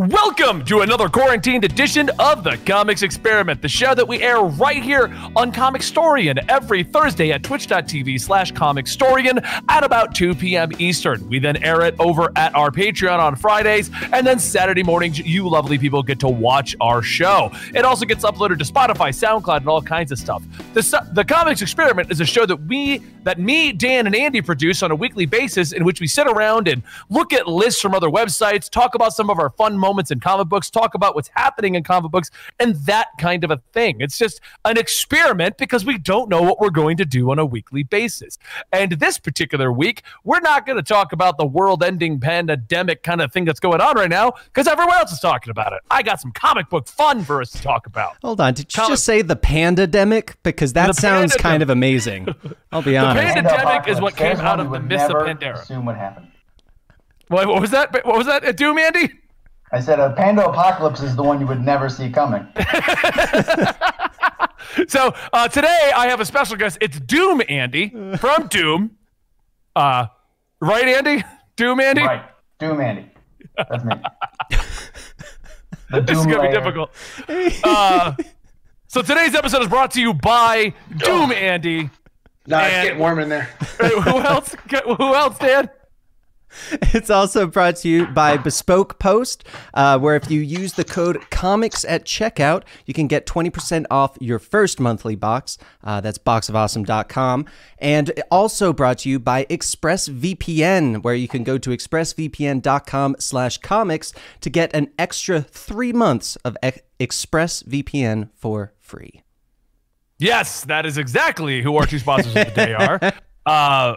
Welcome to another quarantined edition of the Comics Experiment, the show that we air right here on Comicstorian every Thursday at twitch.tv slash Comicstorian at about 2 p.m. Eastern. We then air it over at our Patreon on Fridays, and then Saturday mornings, you lovely people get to watch our show. It also gets uploaded to Spotify, SoundCloud, and all kinds of stuff. The, the Comics Experiment is a show that we, that me, Dan, and Andy produce on a weekly basis in which we sit around and look at lists from other websites, talk about some of our fun moments moments in comic books, talk about what's happening in comic books, and that kind of a thing. It's just an experiment because we don't know what we're going to do on a weekly basis. And this particular week, we're not going to talk about the world ending pandemic kind of thing that's going on right now because everyone else is talking about it. I got some comic book fun for us to talk about. Hold on. Did you comic- just say the pandemic? Because that sounds kind of amazing. I'll be honest. The pandemic is what came out of the myth of Pandora. Assume what happened. What, what was that? What was that? Uh, doom, Andy? I said a panda apocalypse is the one you would never see coming. so uh, today I have a special guest. It's Doom Andy from Doom. Uh, right, Andy? Doom Andy? Right. Doom Andy. That's me. this is going to be difficult. Uh, so today's episode is brought to you by Doom Andy. No, it's getting warm in there. who else? Who else, Dan? It's also brought to you by Bespoke Post, uh, where if you use the code COMICS at checkout, you can get 20% off your first monthly box. Uh, that's boxofawesome.com. And also brought to you by ExpressVPN, where you can go to expressvpn.com slash comics to get an extra three months of ExpressVPN for free. Yes, that is exactly who our two sponsors of the day are. Uh,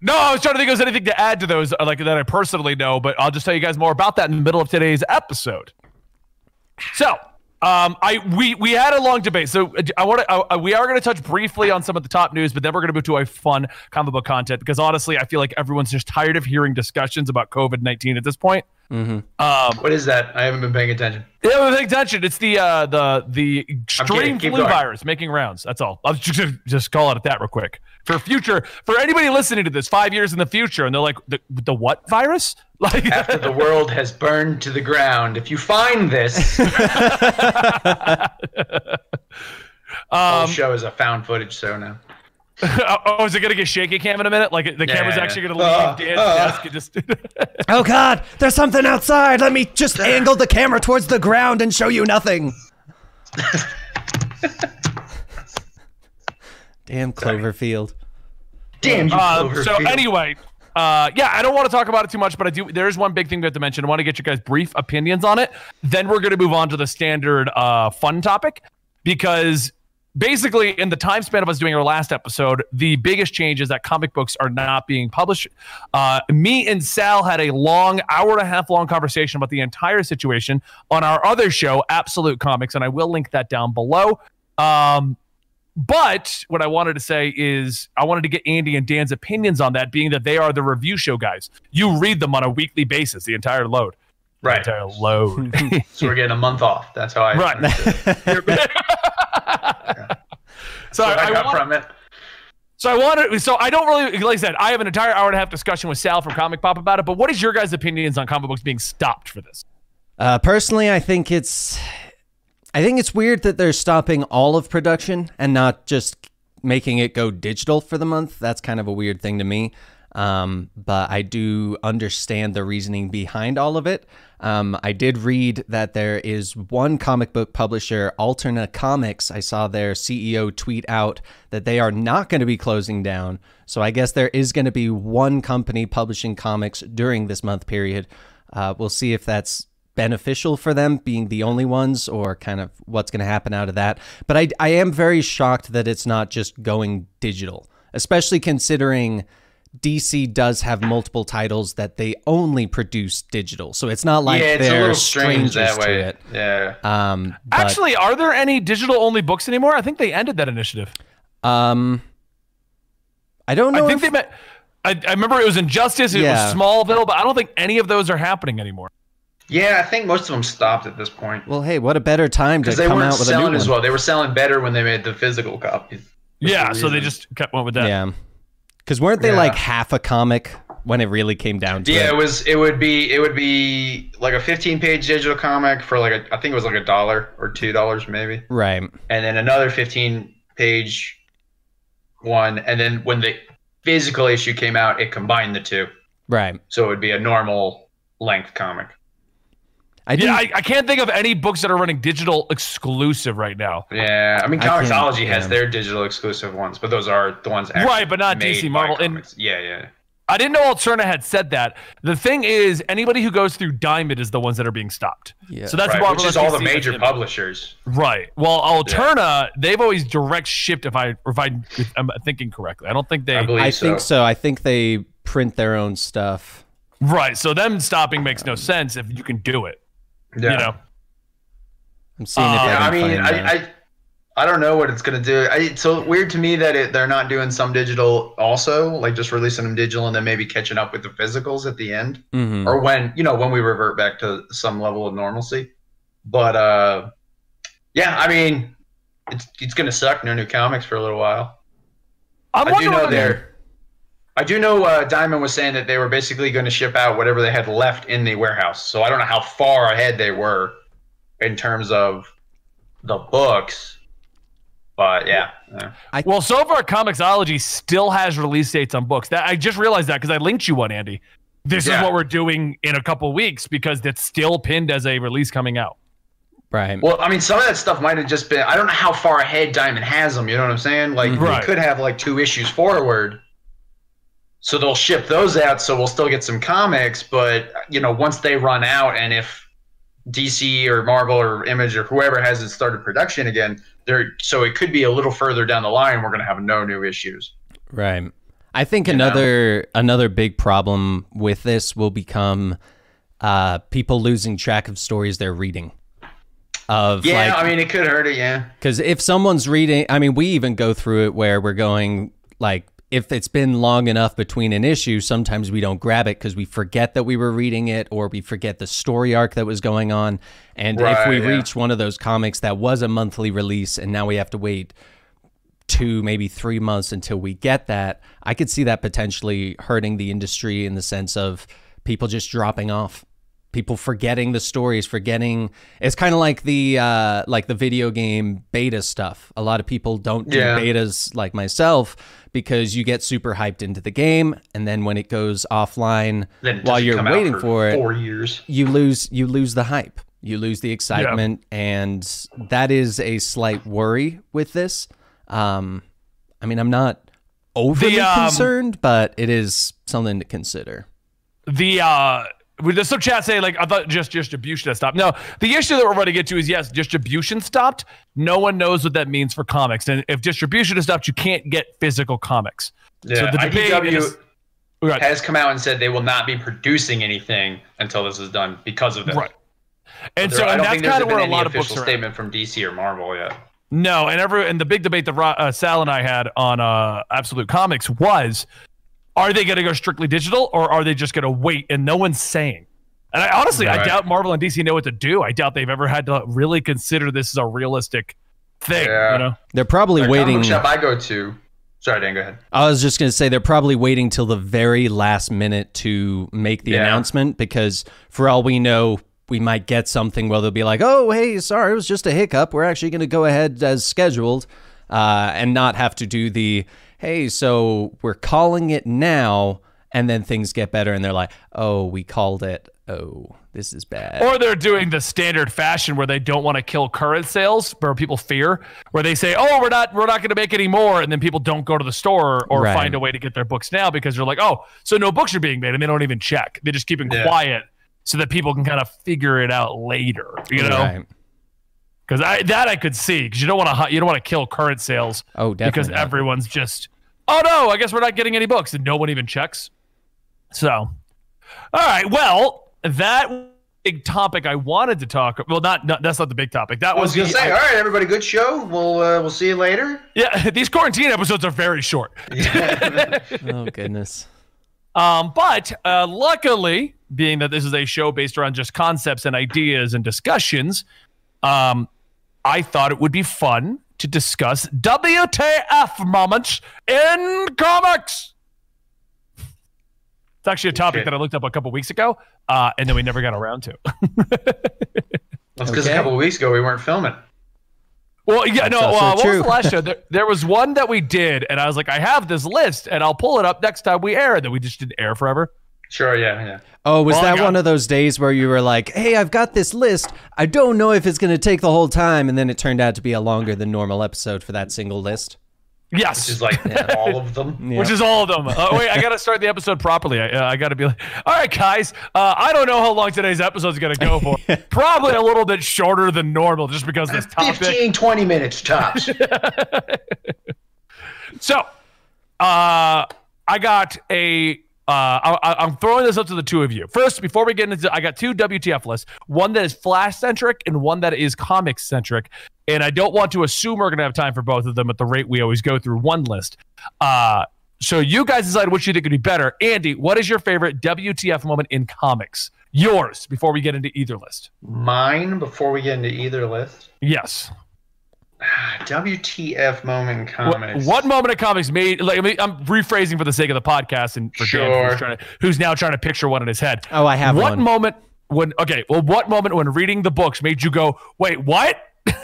no, I was trying to think there's anything to add to those, uh, like that I personally know, but I'll just tell you guys more about that in the middle of today's episode. So, um, I we we had a long debate, so uh, I want to uh, we are going to touch briefly on some of the top news, but then we're going to move to a fun comic book content because honestly, I feel like everyone's just tired of hearing discussions about COVID nineteen at this point. Mm-hmm. Um, what is that? I haven't been paying attention. Yeah, I'm paying attention. It's the uh, the the extreme flu going. virus making rounds. That's all. I'll just, just call it at that real quick. For future, for anybody listening to this five years in the future, and they're like, the, the what virus? Like after the world has burned to the ground, if you find this, um, show is a found footage show now. oh, is it gonna get shaky cam in a minute? Like the yeah, camera's actually gonna leave uh, Dan's uh. desk and just. oh God, there's something outside. Let me just angle the camera towards the ground and show you nothing. Damn Cloverfield. Damn you, uh, Cloverfield. So anyway, uh, yeah, I don't want to talk about it too much, but I do. There's one big thing we have to mention. I want to get you guys brief opinions on it. Then we're going to move on to the standard uh, fun topic because basically, in the time span of us doing our last episode, the biggest change is that comic books are not being published. Uh, me and Sal had a long, hour and a half long conversation about the entire situation on our other show, Absolute Comics, and I will link that down below. Um, but what I wanted to say is I wanted to get Andy and Dan's opinions on that, being that they are the review show guys. You read them on a weekly basis, the entire load. Right. The entire load. so we're getting a month off. That's how I Right. So I, I, got from it. So I wanted, so I don't really, like I said, I have an entire hour and a half discussion with Sal from Comic Pop about it. But what is your guys' opinions on comic books being stopped for this? Uh, personally, I think it's I think it's weird that they're stopping all of production and not just making it go digital for the month. That's kind of a weird thing to me. Um, but I do understand the reasoning behind all of it. Um, I did read that there is one comic book publisher, Alterna Comics. I saw their CEO tweet out that they are not going to be closing down. So I guess there is going to be one company publishing comics during this month period. Uh, we'll see if that's beneficial for them being the only ones or kind of what's going to happen out of that. But I, I am very shocked that it's not just going digital, especially considering DC does have multiple titles that they only produce digital. So it's not like yeah, it's they're strangers that way. to it. Yeah. Um, but, Actually, are there any digital only books anymore? I think they ended that initiative. Um, I don't know. I think if, they met. I, I remember it was Injustice. It yeah. was Smallville, but I don't think any of those are happening anymore. Yeah, I think most of them stopped at this point. Well, hey, what a better time to they come weren't out with selling a new as well. They were selling better when they made the physical copies. Yeah, the so they just kept went with that. Yeah, because weren't they yeah. like half a comic when it really came down to Yeah, it. Yeah, it was. It would be. It would be like a 15-page digital comic for like a. I think it was like a dollar or two dollars maybe, Right. and then another 15-page one, and then when the physical issue came out, it combined the two, Right. so it would be a normal length comic. I. Yeah, I, I can't think of any books that are running digital exclusive right now. Yeah, I mean, I can't- Comixology has their digital exclusive ones, but those are the ones actually Right, but not made DC, Marvel, and- yeah, yeah. I didn't know Alterna had said that. The thing is, anybody who goes through Diamond is the ones that are being stopped. Yeah. So that's right, Marvel which is all the major publishers. Right. Well, Alterna, they've always direct shipped. If I, if I, if I'm thinking correctly, I don't think they. I believe I so. think so. I think they print their own stuff. Right. So them stopping makes no sense if you can do it. Yeah. You know. I'm seeing if Uh, I Yeah, I mean. I, I, I don't know what it's gonna do. I, it's so weird to me that it, they're not doing some digital also, like just releasing them digital and then maybe catching up with the physicals at the end, Mhm. or when you know when we revert back to some level of normalcy. But uh, yeah, I mean, it's it's gonna suck. No new comics for a little while. I'm I do wondering know whether- they're. I do know uh, Diamond was saying that they were basically going to ship out whatever they had left in the warehouse. So I don't know how far ahead they were in terms of the books, but yeah, yeah. Well, so far, Comixology still has release dates on books. That I just realized that because I linked you one, Andy. This is what we're doing in a couple weeks because it's still pinned as a release coming out. right. Well, I mean, some of that stuff might have just been. I don't know how far ahead Diamond has them. You know what I'm saying? Like. Right. we could have like two issues forward. So they'll ship those out, so we'll still get some comics. But you know, once they run out, and if DC or Marvel or Image or whoever has it started production again, there. So it could be a little further down the line. We're going to have no new issues. Right. I think You know? another another big problem with this will become uh, people losing track of stories they're reading. Of Yeah, like, I mean, it could hurt it. Yeah. Because if someone's reading, I mean, we even go through it where we're going like, if it's been long enough between an issue, sometimes we don't grab it because we forget that we were reading it or we forget the story arc that was going on. And if we yeah. reach one of those comics that was a monthly release and now we have to wait two, maybe three months until we get that, I could see that potentially hurting the industry in the sense of people just dropping off people forgetting the stories forgetting it's kind of like the uh like the video game beta stuff. A lot of people don't do Yeah. betas like myself because you get super hyped into the game and then when it goes offline it while you're waiting for, it four years. you lose you lose the hype. You lose the excitement and that is a slight worry with this. Um i mean i'm not overly um, concerned but it is something to consider. The uh with there's some chat saying like I thought just distribution has stopped. No, the issue that we're going to get to is yes, distribution stopped. No one knows what that means for comics, and if distribution is stopped, you can't get physical comics. Yeah. the debate IDW is- Right. has come out and said they will not be producing anything until this is done because of this. Right. And There- so I and don't that's kind of where a lot of books are. statement from DC or Marvel yet. No, and every and the big debate that uh, Sal and I had on uh, Absolute Comics was, are they going to go strictly digital or are they just going to wait? And no one's saying. And I honestly, I doubt Marvel and DC know what to do. I doubt they've ever had to really consider this as a realistic thing. Yeah. You know, they're probably The waiting book shop I go to. Sorry, Dan, go ahead. I was just going to say they're probably waiting till the very last minute to make the Yeah. announcement because for all we know, we might get something where they'll be like, "Oh, hey, sorry, it was just a hiccup. We're actually going to go ahead as scheduled," uh, and not have to do the, "Hey, so we're calling it now," and then things get better, and they're like, "Oh, we called it. Oh, this is bad." or they're doing the standard fashion where they don't want to kill current sales, where people fear, where they say, "Oh, we're not, we're not going to make any more," and then people don't go to the store or Right. find a way to get their books now because they're like, "Oh, so no books are being made," and they don't even check. They just keep it Yeah. quiet so that people can kind of figure it out later. You know, Right. Because I that I could see because you don't want to you don't want to kill current sales Oh, definitely. because not. everyone's just, "Oh no, I guess we're not getting any books," and no one even checks. So, all right, well, that big topic I wanted to talk. Well, not, not that's not the big topic. That I was was gonna the- say, I- all right, everybody, good show. We'll uh, we'll see you later. Yeah, these quarantine episodes are very short. oh goodness. Um, but uh, luckily, being that this is a show based around just concepts and ideas and discussions, um, I thought it would be fun to discuss WTF moments in comics. It's actually a topic Okay. that I looked up a couple weeks ago, uh, and then we never got around to. That's because Okay. a couple of weeks ago we weren't filming. Well, yeah, no. Uh, what was the last show? There, there was one that we did, and I was like, I have this list, and I'll pull it up next time we air, and then we just didn't air forever. Sure, yeah, yeah. Oh, was Well, that one of those days where you were like, "Hey, I've got this list. I don't know if it's going to take the whole time," and then it turned out to be a longer than normal episode for that single list. Yes, Which is like all of them. Yeah. which is all of them. Uh, wait, I got to start the episode properly. I, uh, I got to be like, all right, guys. Uh, I don't know how long today's episode is going to go for. Probably a little bit shorter than normal, just because this topic. 15, 20 minutes tops. So, uh, I got a. Uh, I, I- I'm throwing this up to the two of you. First, before we get into, I got two WTF lists. One that is Flash centric and one that is comics centric. And I don't want to assume we're going to have time for both of them at the rate we always go through one list. Uh, so you guys decide which you think would be better. Andy, what is your favorite WTF moment in comics? Yours before we get into either list. Mine before we get into either list. Yes. WTF moment in What, comics. what moment of comics made like I mean, I'm rephrasing for the sake of the podcast and for Dan, Sure. who's, trying to, who's now trying to picture one in his head. Oh, I have what one. moment when okay, well, what moment when reading the books made you go, wait, what?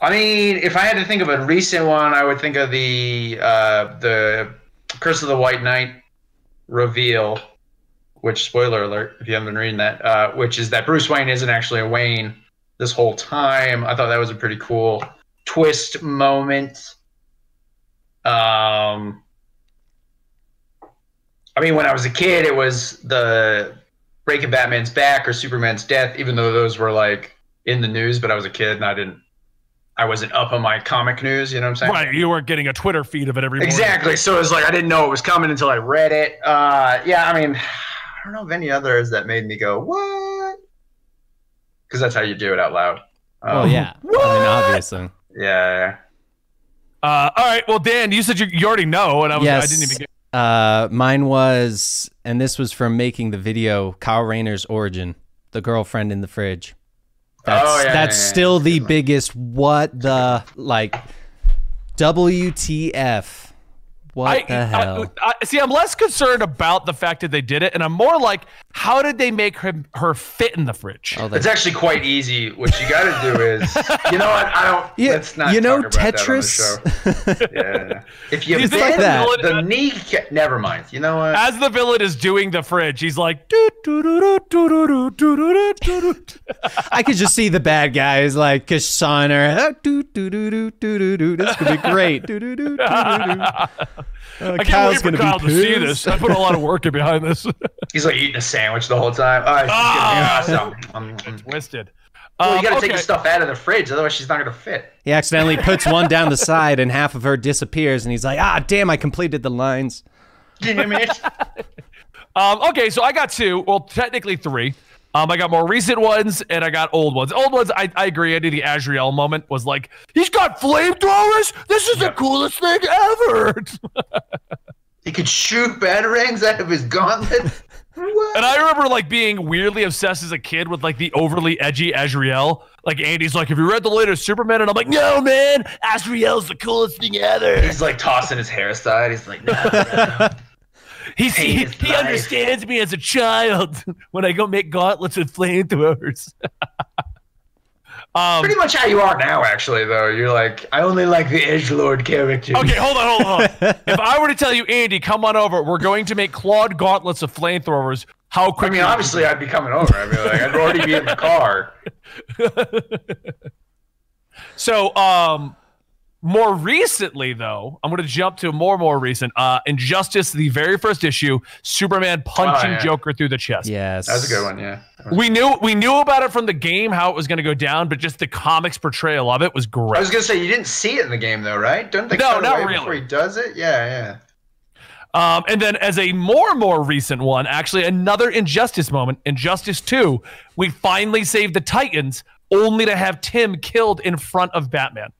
I mean, if I had to think of a recent one, I would think of the uh, the Curse of the White Knight reveal, which spoiler alert if you haven't been reading that, uh, which is that Bruce Wayne isn't actually a Wayne this whole time. I thought that was a pretty cool twist moment. Um, I mean, when I was a kid, it was the breaking Batman's back or Superman's death, even though those were like in the news. But I was a kid and I didn't, I wasn't up on my comic news. You know what I'm saying? right, you weren't getting a Twitter feed of it every morning. Exactly. So it was like I didn't know it was coming until I read it. Uh, yeah, I mean, I don't know of any others that made me go what, because that's how you do it out loud. Oh Um, yeah. I mean, obviously. Yeah. Uh, all right, well, Dan, you said you, you already know, and I was I didn't even get. Uh, mine was, and this was from making the video, Kyle Rayner's origin, the girlfriend in the fridge. That's Oh, yeah, that's yeah, yeah. still That's the biggest. What the like? WTF? What I, the hell? I, I, see, I'm less concerned about the fact that they did it, and I'm more like, how did they make her, her fit in the fridge? oh, It's actually quite easy. What you got to do is, you know what? I don't. yeah, let's not you know talk about that on the Tetris. show. Yeah. If you You think bend that. the knee, ca- never mind. You know what? As the villain is doing the fridge, he's like, doo, doo, doo, doo, doo, doo, doo, doo, doo, doo, doo. I could just see the bad guys like Kashana. Oh, doo, doo, doo, doo, doo, doo, doo. This could be great. Doo, doo, doo, doo, doo, doo. Uh, I can't Kyle's wait for gonna Kyle be to see pissed. this. I put a lot of work in behind this. He's like eating a sandwich the whole time. Oh, Ah! it's gonna be awesome. Um, um. Twisted. Well, Um, you got to take the stuff out of the fridge, otherwise she's not gonna fit. He accidentally puts one down the side and half of her disappears, and he's like, "Ah, damn! I completed the lines." Give me a minute. Um, okay, so I got two. Well, technically three. Um, I got more recent ones and I got old ones. Old ones, I, I agree. I did the Azrael moment was like, he's got flamethrowers. This is the coolest thing ever. He could shoot batarangs out of his gauntlet. What? And I remember like being weirdly obsessed as a kid with like the overly edgy Azrael. Like Andy's like, have you read the latest Superman? And I'm like, no, man, Azrael's the coolest thing ever. He's like tossing his hair aside. He's like, no, no. He's, he, Hate he life. understands me as a child when I go make gauntlets with flamethrowers. um, Pretty much how you are now, actually. Though you're like, I only like the Edge Lord character. Okay, hold on, hold on. if I were to tell you, Andy, come on over, we're going to make clawed gauntlets of flamethrowers. How quick? I mean, obviously, I'd be coming over. I'd be like, I'd already be in the car. So, um, more recently, though, I'm going to jump to more more recent. Uh, Injustice, the very first issue, Superman punching Oh, yeah. Joker through the chest. Yes, That's a good one. Yeah. We knew we knew about it from the game how it was going to go down, but just the comics portrayal of it was great. I was gonna say you didn't see it in the game though, right? Don't they No, cut not away really. before he does it? Yeah, Um, and then as a more more recent one, actually another Injustice moment, Injustice 2, we finally saved the Titans only to have Tim killed in front of Batman.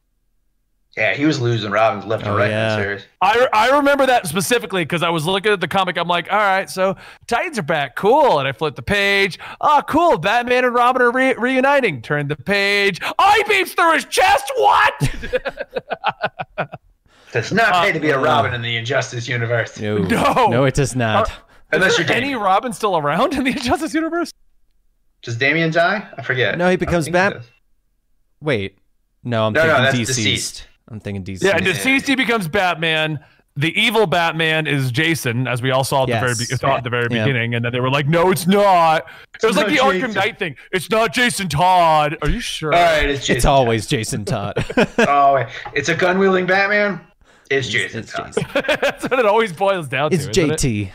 Yeah. Yeah, he was losing Robins left and Oh, right yeah. in the series. I, I remember that specifically because I was looking at the comic. I'm like, all right, so Titans are back. Cool. And I flipped the page. Oh, cool. Batman and Robin are re- reuniting. Turn the page. I beams through his chest. What? Does not pay to be a Uh, Robin in the Injustice universe. No, No. no, it does not. Unless you're any Robin still around in the Injustice universe? Does Damian die? I forget. No, he becomes think Bat- Wait, no, I'm No, no, thinking that's deceased. deceased. I'm thinking DC. Yeah, deceased he becomes Batman. The evil Batman is Jason, as we all saw at the very Yes. be- thought at the very Yeah. beginning, and then they were like, "No, it's not." It was like not the Arkham Knight thing. It's not Jason Todd. Are you sure? All right, it's Jason. it's always Jason Todd. Oh, wait. it's a gun wielding Batman. It's Jason. it's Todd. Jason. That's what it always boils down It's to. isn't it? JT.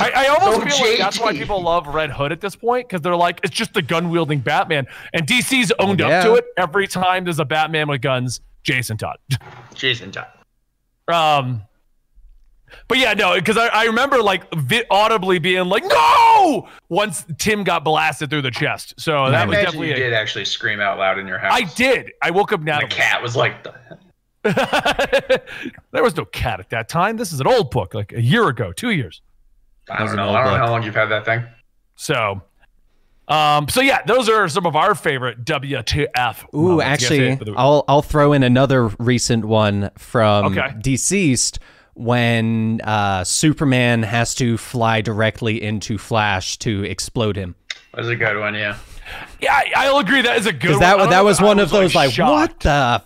I, I almost feel like that's why people love Red Hood at this point because they're like, it's just the gun wielding Batman, and DC's owned Yeah. up to it. Every time there's a Batman with guns, Jason Todd. Jason Todd. Um, but yeah, no, because I, I remember like vi- audibly being like, "No!" once Tim got blasted through the chest. So I that was definitely. you a- did actually scream out loud in your house. I did. I woke up now. The cat was like, the- there was no cat at that time. This is an old book, like a year ago, two years. I don't know. I don't know book. how long you've had that thing. So, um, so yeah, those are some of our favorite WTF. Ooh, moments. You actually, say for the- I'll I'll throw in another recent one from Okay. deceased when uh, Superman has to fly directly into Flash to explode him. That was a good one, yeah. yeah, I- I'll agree. That is a good. Because one. that I don't that know was if I one of those like, what shocked. the.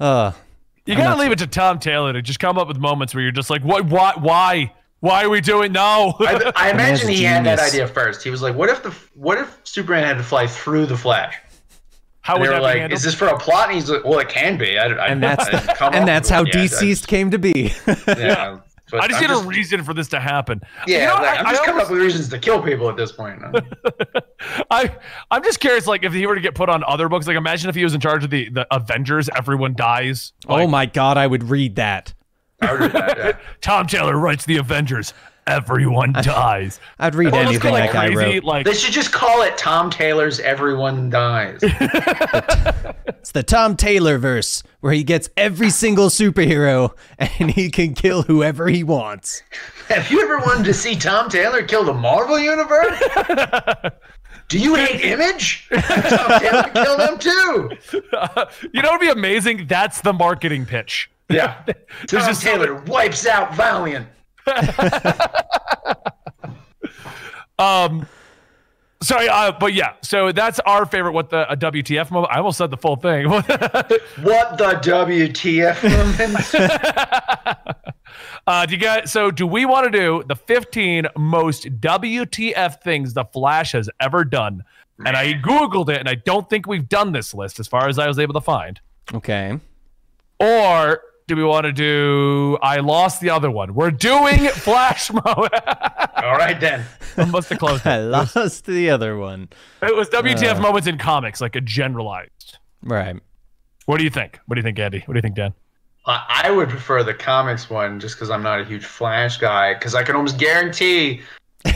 Uh, You I'm gotta not leave it to Tom Taylor to just come up with moments where you're just like, what, why, why, why are we doing no? I, I imagine he had that idea first. He was like, "What if the what if Superman had to fly through the Flash?" How And would they were like, handled? "Is this for a plot?" And he's like, "Well, it can be." I, I, and that's I come and that's how it yet. I- deceased came to be. Yeah, but I just I'm need just, a reason for this to happen. Yeah, You know, like, I, I'm I just coming always- up with reasons to kill people at this point. I, I'm just curious, like, if he were to get put on other books, like, imagine if he was in charge of the, the Avengers, everyone dies. oh my god, I would read that. I would read that, yeah. Tom Taylor writes the Avengers, everyone dies. I'd read Or let's anything like, that guy crazy, wrote. like, They should just call it Tom Taylor's "Everyone Dies." It's the Tom Taylor verse, where he gets every single superhero and he can kill whoever he wants. Have you ever wanted to see Tom Taylor kill the Marvel universe? Do you hate Image? Tom Taylor can kill them too. you know, what would be amazing. That's the marketing pitch. Yeah, Tom just so Taylor wipes out Valiant. Um, sorry, uh, but yeah, so that's our favorite. What the a WTF moment? I almost said the full thing. What the WTF moment? uh, do you guys? So, do we want to do the 15 most WTF things the Flash has ever done? And I googled it, and I don't think we've done this list as far as I was able to find. Okay. Or do we want to do? I lost the other one. We're doing Flash mode. All right then. I must have closed I it. lost the other one. It was WTF Uh. moments in comics, like a generalized. Right. What do you think? What do you think, Andy? What do you think, Dan? I I would prefer the comics one just because I'm not a huge Flash guy. Because I can almost guarantee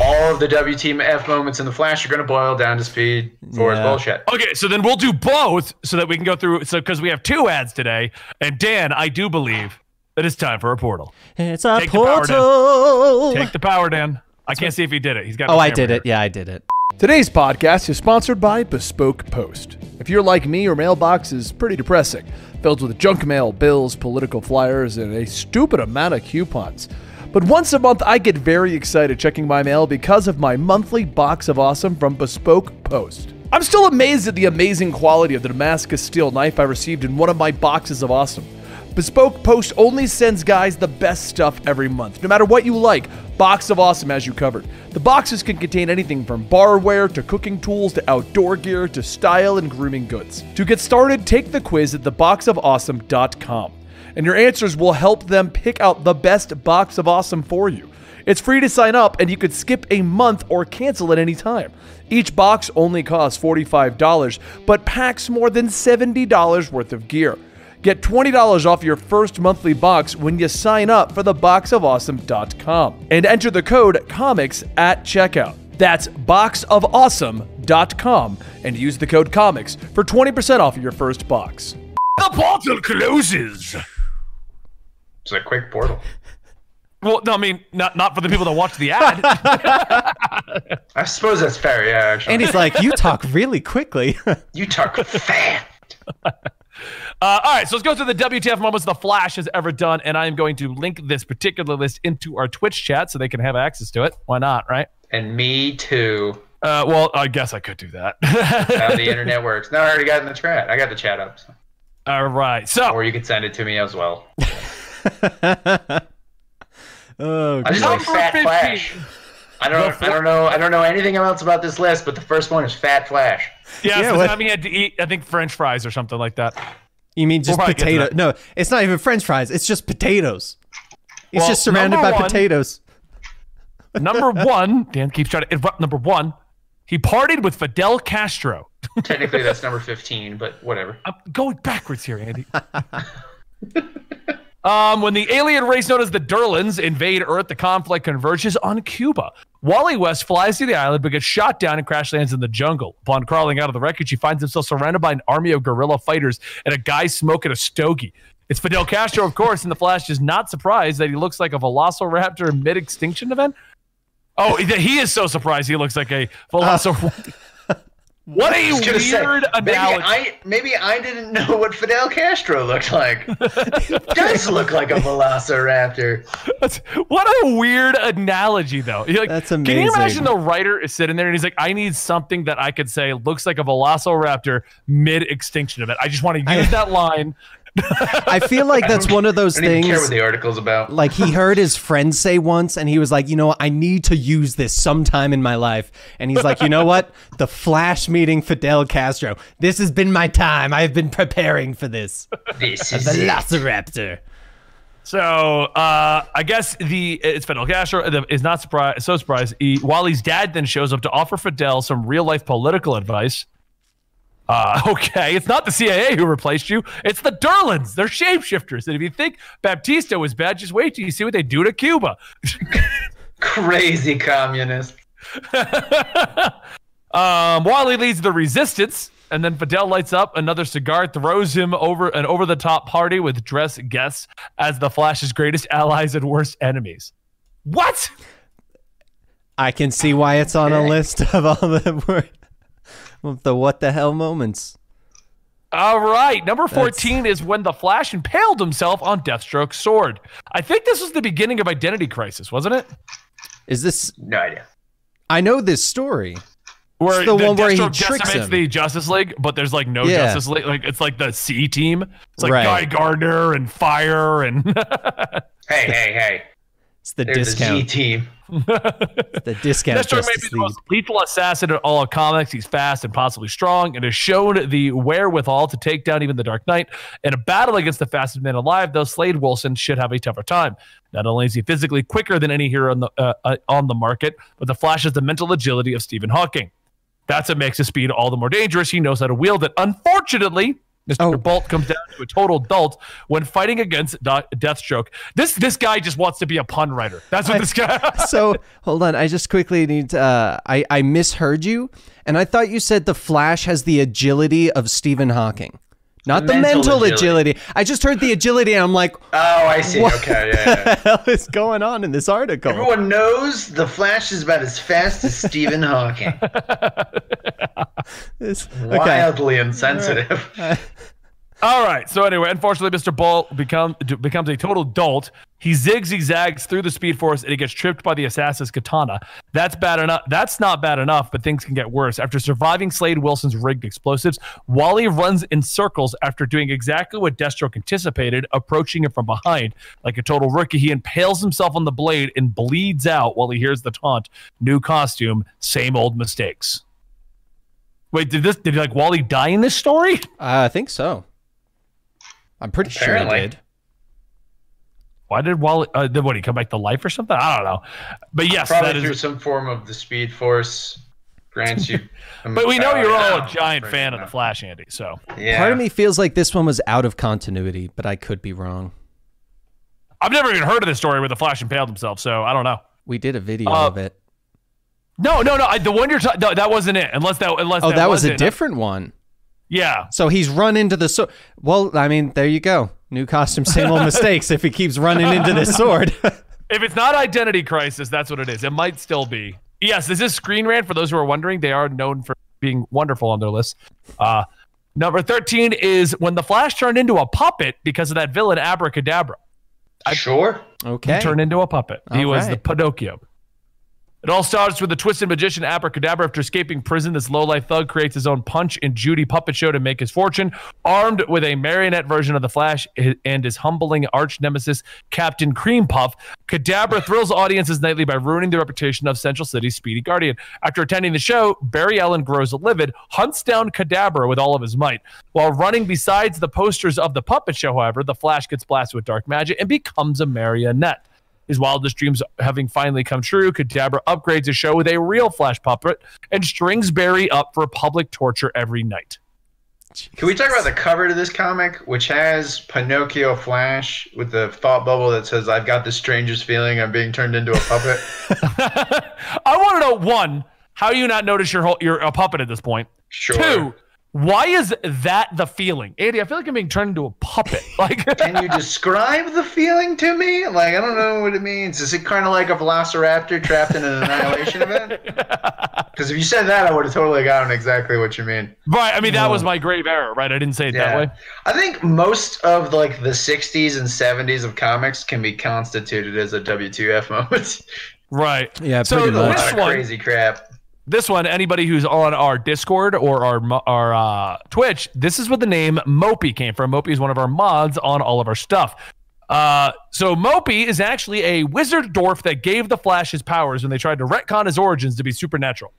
all of the WTF moments in the Flash are going to boil down to speed for his Yeah. bullshit. Okay, so then we'll do both so that we can go through. So because we have two ads today, and Dan, I do believe that it's time for a portal. It's a Take the portal. Take the power, Dan. I can't see if he did it. He's got. oh, I camera did here. it. Yeah, I did it. Today's podcast is sponsored by Bespoke Post. If you're like me, your mailbox is pretty depressing, filled with junk mail, bills, political flyers, and a stupid amount of coupons. But once a month, I get very excited checking my mail because of my monthly box of awesome from Bespoke Post. I'm still amazed at the amazing quality of the Damascus steel knife I received in one of my boxes of awesome. Bespoke Post only sends guys the best stuff every month. No matter what you like, Box of Awesome has you covered. The boxes can contain anything from barware to cooking tools to outdoor gear to style and grooming goods. To get started, take the quiz at theboxofawesome.com, and your answers will help them pick out the best box of awesome for you. It's free to sign up, and you could skip a month or cancel at any time. Each box only costs $45, but packs more than $70 worth of gear. Get $20 off your first monthly box when you sign up for theboxofawesome.com and enter the code COMICS at checkout. That's boxofawesome.com and use the code COMICS for 20% off your first box. The portal closes. It's a quick portal. Well, no, I mean not not for the people that watch the ad. I suppose that's fair. Yeah, actually. And he's like, you talk really quickly. you talk fast. Uh, all right, so let's go through the WTF moments the Flash has ever done, and I am going to link this particular list into our Twitch chat so they can have access to it. Why not, right? And me too. Uh, well, I guess I could do that. How the internet works. No, I already got in the chat. I got the chat up. So. all right, so Or you could send it to me as well. oh, I just like Fat 15. Flash. I don't. I don't know. I don't know anything else about this list, but the first one is Fat Flash. yeah, Yeah, so what- time he had to eat, I think, French fries or something like that. you mean just We'll probably get to potato? No, it's not even French fries. It's just potatoes. He's Well, just surrounded by one- potatoes. Number one, Dan keeps trying to interrupt. Number one, he partied with Fidel Castro. Technically, that's number fifteen, but whatever. I'm going backwards here, Andy. Um, when the alien race known as the Durlans invade Earth, the conflict converges on Cuba. Wally West flies to the island but gets shot down and crash lands in the jungle. Upon crawling out of the wreckage, he finds himself surrounded by an army of guerrilla fighters and a guy smoking a stogie. It's Fidel Castro, of course, and the Flash is not surprised that he looks like a velociraptor mid-extinction event. Oh, he is so surprised he looks like a velociraptor. What a I was gonna say, weird maybe analogy. I maybe I didn't know what Fidel Castro looked like. Does look like a velociraptor. That's- what a weird analogy, though. You're like, That's Can you imagine the writer is sitting there and he's like, I need something that I could say looks like a velociraptor mid extinction event. I just want to use that line. I feel like that's one of those I don't even care things. what the article's about. like he heard his friend say once and he was like you know what i need to use this sometime in my life and he's like you know what the flash meeting fidel castro this has been my time i've been preparing for this This a is it. velociraptor So uh, I guess the it's Fidel Castro the- is not surprised, so surprised. He, Wally's dad then shows up to offer Fidel some real life political advice. Uh, okay, it's not the CIA who replaced you. It's the Durlans. They're shapeshifters. And if you think Batista was bad, just wait till you see what they do to Cuba. Crazy communist. um, Wally leads the resistance, and then Fidel lights up another cigar, throws him over an over the top party with dress guests as the Flash's greatest allies and worst enemies. What? i can see why it's on a list of all the word of the what the hell moments All right, number 14 is when the Flash impaled himself on Deathstroke's sword. I think this was the beginning of Identity Crisis, wasn't it? is this No idea. i know this story Where the one where he Deathstroke tricks him. the Justice League, but there's like no Yeah. Justice League. Like it's like the C team. It's like Right. Guy Gardner and Fire and Hey, hey, hey. It's the There's the Z discount team. the discount Deathstroke may be the League. most lethal assassin in all of comics. He's fast and possibly strong, and has shown the wherewithal to take down even the Dark Knight. In a battle against the fastest man alive, though, Slade Wilson should have a tougher time. Not only is he physically quicker than any hero on the uh, uh, on the market, but the Flash has the mental agility of Stephen Hawking. That's what makes his speed all the more dangerous. He knows how to wield it. Unfortunately, Mr. Oh. Bolt comes down to a total dolt when fighting against Do- Deathstroke. This this guy just wants to be a pun writer. That's what I- this guy. so hold on i just quickly need to, uh, I, I misheard you and i thought you said the flash has the agility of stephen hawking not the mental, Mental agility. agility. i just heard the agility and i'm like Oh, I see. What? Okay, yeah, yeah. the hell is going on in this article Everyone knows the Flash is about as fast as Stephen Hawking. This- okay Wildly insensitive. All right. So anyway, unfortunately, Mr. Bolt become, becomes a total dolt. He zigs, zags through the Speed Force, and he gets tripped by the assassin's katana. That's bad enough. That's not bad enough, but things can get worse. After surviving Slade Wilson's rigged explosives, Wally runs in circles after doing exactly what Deathstroke anticipated, approaching him from behind. Like a total rookie, he impales himself on the blade and bleeds out while he hears the taunt: "New costume, same old mistakes." Wait, did this? Did like Wally die in this story? i think so i'm pretty sure he did Why did Wally? Uh, did what he come back to life or something? I don't know. But yes, Probably that through is. some form of the Speed Force grants you. But we know you're all a giant right, fan of the Flash, Andy. So Yeah. part of me feels like this one was out of continuity but i could be wrong I've never even heard of this story where the Flash impaled himself. So I don't know. we did a video Uh, of it No, no, no. I, the one you're talking. No, that wasn't it. Unless that. Unless oh that, that was a it. different one Yeah. so he's run into the sword well i mean there you go new costume same old mistakes if he keeps running into this sword If it's not Identity Crisis, that's what it is. It might still be. Yes, this is Screen Rant. For those who are wondering, they are known for being wonderful on their list. Uh, Number 13 is when the Flash turned into a puppet because of that villain Abra Kadabra. sure. Okay. He turned into a puppet. He All was the right. Pinocchio. It all starts with the twisted magician Abra Kadabra. After escaping prison, this low-life thug creates his own Punch and Judy puppet show to make his fortune. Armed with a marionette version of the Flash and his humbling arch nemesis, Captain Cream Puff, Kadabra thrills audiences nightly by ruining the reputation of Central City's Speedy Guardian. After attending the show, Barry Allen grows livid, hunts down Kadabra with all of his might. While running besides the posters of the puppet show, however, the Flash gets blasted with dark magic and becomes a marionette. His wildest dreams having finally come true, Kadabra upgrades his show with a real Flash puppet and strings Barry up for public torture every night. Can we talk about the cover to this comic, which has Pinocchio Flash with the thought bubble that says, I've got the strangest feeling I'm being turned into a puppet? I want to know one, how you not notice you're whole, you're a puppet at this point. Sure. Two, why is that the feeling, Andy? I feel like I'm being turned into a puppet. Like, Can you describe the feeling to me? Like, I don't know what it means. Is it kind of like a velociraptor trapped in an annihilation event? Because if you said that, I would have totally gotten exactly what you mean. right? I mean, that was my grave error, right? I didn't say it that way. I think most of like the 60s and 70s of comics can be constituted as a WTF moment. Right. Yeah, So pretty a much. this lot of one, crazy crap. This one, anybody who's on our Discord or our our uh, Twitch, this is what the name Mopey came from. Mopey is one of our mods on all of our stuff. Uh, so Mopey is actually a wizard dwarf that gave the Flash his powers when they tried to retcon his origins to be supernatural.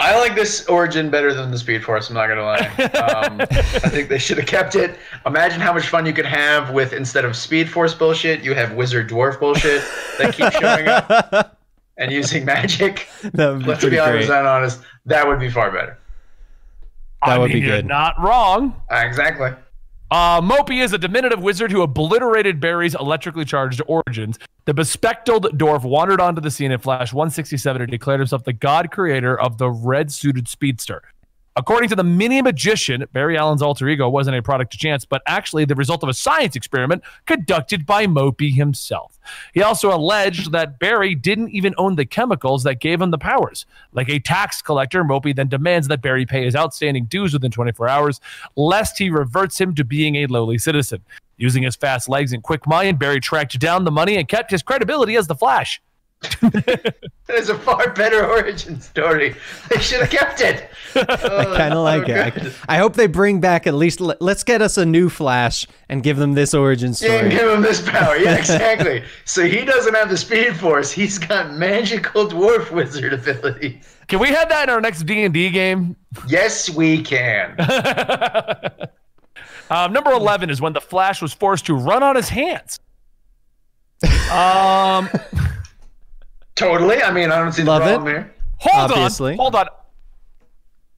I like this origin better than the Speed Force. I'm not gonna lie. Um, I think they should have kept it. Imagine how much fun you could have with instead of Speed Force bullshit, you have Wizard Dwarf bullshit that keeps showing up and using magic. That would be Let's be great. 100 honest. That would be far better. That I would mean, be you're good. Not wrong. Uh, exactly. Uh, Mopey is a diminutive wizard who obliterated Barry's electrically charged origins. The bespectacled dwarf wandered onto the scene in Flash 167 and declared himself the god creator of the red suited speedster. According to the mini magician, Barry Allen's alter ego wasn't a product of chance, but actually the result of a science experiment conducted by Mopey himself. He also alleged that Barry didn't even own the chemicals that gave him the powers. Like a tax collector, Mopey then demands that Barry pay his outstanding dues within 24 hours, lest he reverts him to being a lowly citizen. Using his fast legs and quick mind, Barry tracked down the money and kept his credibility as the Flash. That is a far better origin story. They should have kept it. Oh, I kind of like it. good. I, I hope they bring back at least. Let, us get us a new Flash and give them this origin Yeah, story. give him this power. Yeah, exactly. so he doesn't have the speed force. He's got magical dwarf wizard ability. Can we have that in our next D&D game? Yes, we can. Um, number 11 is when the Flash was forced to run on his hands. Um, totally. I mean, I don't see the Love it. problem here. hold Obviously. on. Hold on.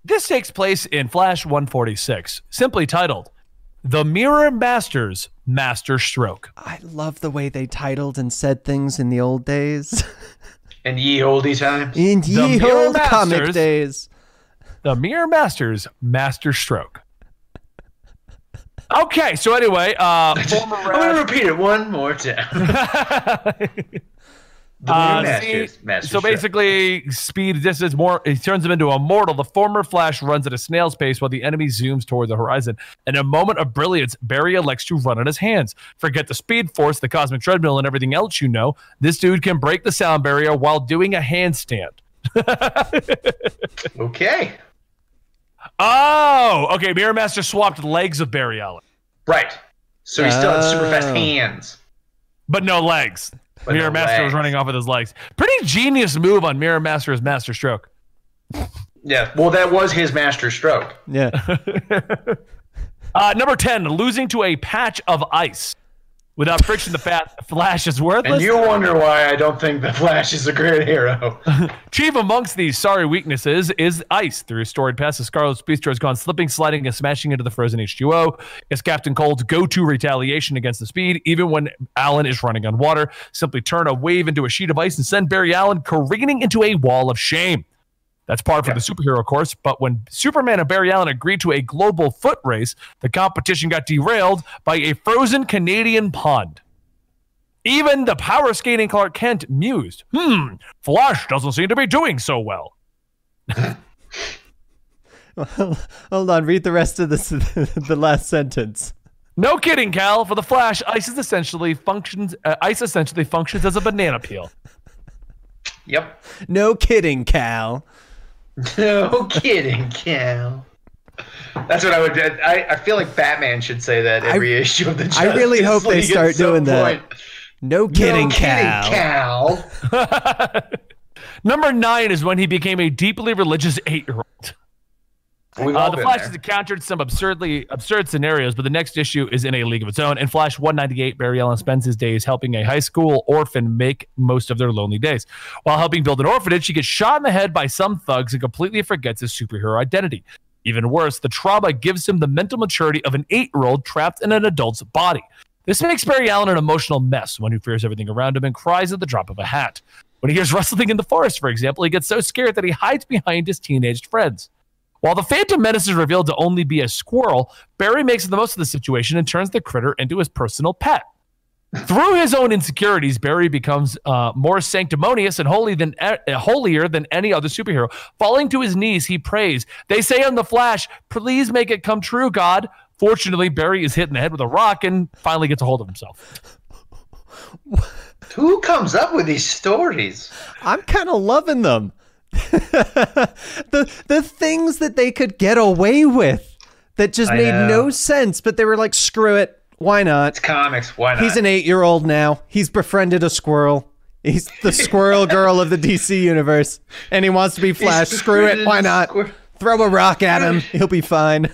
This takes place in Flash 146, simply titled The Mirror Masters Master Stroke. I love the way they titled and said things in the old days. And ye olde times. in The ye Mirror old comic Masters. days. The Mirror Masters Master Stroke. Okay, so anyway, uh, former I'm going to repeat it one more time. Uh, Masters. see, Master so basically, speed distance more. He turns him into a mortal. The former Flash runs at a snail's pace while the enemy zooms toward the horizon. In a moment of brilliance, Barry elects to run on his hands. Forget the speed force, the cosmic treadmill, and everything else you know. This dude can break the sound barrier while doing a handstand. Okay. Oh, okay. Mirror Master swapped legs of Barry Allen, Right. So he still has super fast Oh. hands. but no legs. But Mirror no Master was running off with his legs. Pretty genius move on Mirror Master's Master Stroke. Yeah. Well, that was his master stroke. Yeah. Uh, number 10, losing to a patch of ice. Without friction, the fat Flash is worthless. And you wonder why I don't think the Flash is a great hero. Chief amongst these sorry weaknesses is ice. Through storied past, the Scarlet Speedster has gone slipping, sliding, and smashing into the frozen H2O. It's Captain Cold's go-to retaliation against the speed, even when Allen is running on water. Simply turn a wave into a sheet of ice and send Barry Allen careening into a wall of shame. That's par for the superhero course, but when Superman and Barry Allen agreed to a global foot race, the competition got derailed by a frozen Canadian pond. Even the power skating Clark Kent mused, hmm, Flash doesn't seem to be doing so well. Hold on, read the rest of this the last sentence. No kidding, Kal. For the Flash, ice is essentially functions. Uh, ice essentially functions as a banana peel. Yep. No kidding, Kal. No kidding, Kal. That's what I would. I, I feel like Batman should say that every issue of the. Justice I really hope they League at start doing that. point. No kidding, no Kal. kidding, Kal. Number nine is when he became a deeply religious eight-year-old. Uh, the Flash there. has encountered some absurdly absurd scenarios, but the next issue is in a league of its own. In Flash 198, Barry Allen spends his days helping a high school orphan make most of their lonely days. While helping build an orphanage, he gets shot in the head by some thugs and completely forgets his superhero identity. Even worse, the trauma gives him the mental maturity of an eight-year-old trapped in an adult's body. This makes Barry Allen an emotional mess, one who fears everything around him and cries at the drop of a hat. When he hears rustling in the forest, for example, he gets so scared that he hides behind his teenaged friends. While the Phantom Menace is revealed to only be a squirrel, Barry makes the most of the situation and turns the critter into his personal pet. Through his own insecurities, Barry becomes uh, more sanctimonious and holy than uh, holier than any other superhero. Falling to his knees, he prays. They say on the Flash, "Please make it come true, God." Fortunately, Barry is hit in the head with a rock and finally gets a hold of himself. Who comes up with these stories? I'm kind of loving them. the the things that they could get away with that just I made know. no sense, but they were like, screw it, why not? It's comics. Why not? He's an eight year old now. He's befriended a squirrel. He's the squirrel girl of the DC universe, and he wants to be Flash. Screw it, why not? squir- Throw a rock at him. He'll be fine.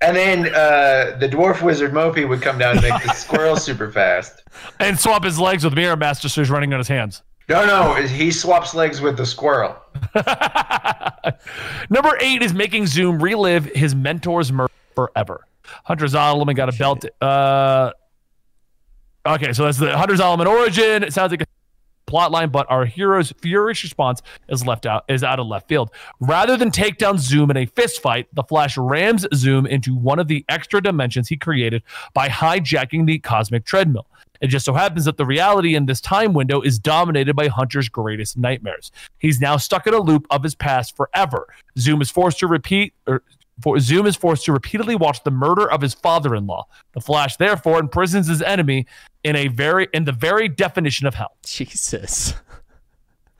And then uh, the dwarf wizard Mopee would come down and make the squirrel super fast. And swap his legs with Mirror Master so he's running on his hands. No, no, he swaps legs with the squirrel. Number eight is making Zoom relive his mentor's murder forever. Hunter Zolomon got a belt. Uh, okay, so that's the Hunter Zolomon origin. It sounds like a plot line, but our hero's furious response is left out is out of left field. Rather than take down Zoom in a fist fight, the Flash rams Zoom into one of the extra dimensions he created by hijacking the cosmic treadmill. It just so happens that the reality in this time window is dominated by Hunter's greatest nightmares. He's now stuck in a loop of his past forever. Zoom is forced to repeat, or for, Zoom is forced to repeatedly watch the murder of his father-in-law. The Flash, therefore, imprisons his enemy in a very in the very definition of hell. Jesus.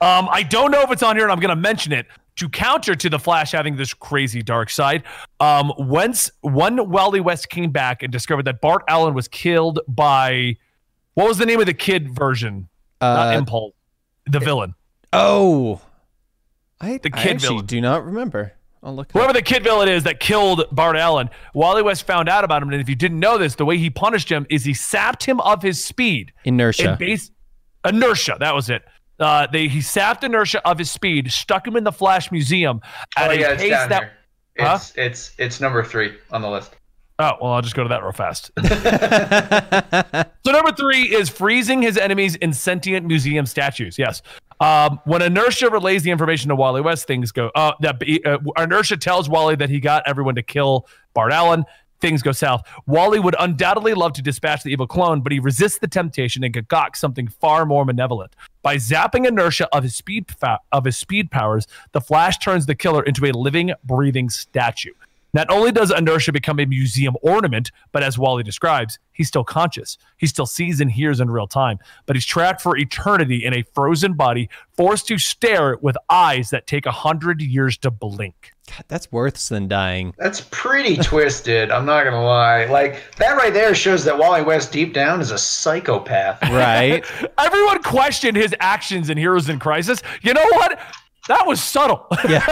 Um, I don't know if it's on here, and I'm going to mention it to counter to the Flash having this crazy dark side. Um, once one Wally West came back and discovered that Bart Allen was killed by what was the name of the kid version? Not Uh, Impulse, the villain. oh, I, The I kid actually villain. do not remember. I'll look. it Whoever up. the kid villain is that killed Bart Allen, Wally West found out about him, and if you didn't know this, the way he punished him is he sapped him of his speed. Inertia. Base inertia, that was it. Uh, they he sapped inertia of his speed, stuck him in the Flash Museum at oh a yeah, it's pace down that. here. It's it's it's number three on the list. Oh well, I'll just go to that real fast. so number three is freezing his enemies in sentient museum statues. Yes. Um, when inertia relays the information to Wally West, things go. Uh, that uh, inertia tells Wally that he got everyone to kill Bart Allen. Things go south. Wally would undoubtedly love to dispatch the evil clone, but he resists the temptation and concocts something far more malevolent. By zapping inertia of his speed fa- of his speed powers, the Flash turns the killer into a living, breathing statue. Not only does inertia become a museum ornament, but as Wally describes, he's still conscious. He still sees and hears in real time, but he's trapped for eternity in a frozen body, forced to stare with eyes that take a hundred years to blink. God, that's worse than dying. That's pretty twisted. I'm not gonna lie. Like that right there shows that Wally West deep down is a psychopath. Right? Everyone questioned his actions in Heroes in Crisis. You know what? That was subtle. yeah.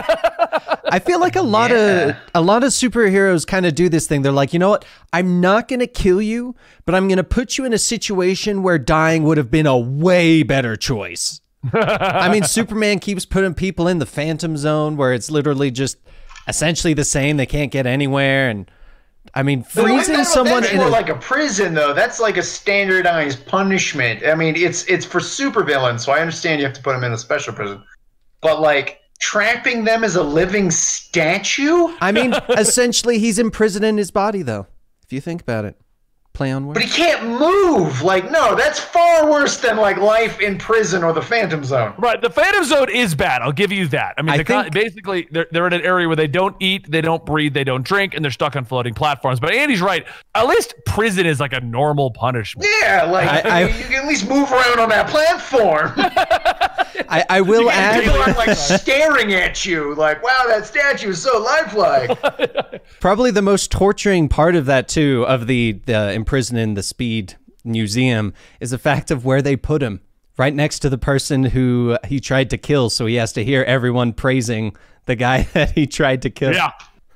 I feel like a lot of a lot of superheroes kind of do this thing. They're like, you know what? I'm not going to kill you, but I'm going to put you in a situation where dying would have been a way better choice. I mean, Superman keeps putting people in the Phantom Zone where it's literally just essentially the same. They can't get anywhere, and I mean, freezing that- someone that's in more a like a prison though. That's like a standardized punishment. I mean, it's it's for supervillains, so I understand you have to put them in a special prison. But like trapping them as a living statue? I mean, essentially, he's imprisoned in his body, though. If you think about it, play on words. But he can't move. Like, no, that's far worse than like life in prison or the Phantom Zone. Right, the Phantom Zone is bad. I'll give you that. I mean, I the con- basically they're, they're in an area where they don't eat, they don't breathe, they don't drink, and they're stuck on floating platforms. But Andy's right. At least prison is like a normal punishment. Yeah, like I- I- you, you can at least move around on that platform. I, I will add People aren't like staring at you, like, wow, that statue is so lifelike. probably the most torturing part of that too of the the imprisoned in the speed museum is the fact of where they put him right next to the person who he tried to kill so he has to hear everyone praising the guy that he tried to kill Yeah.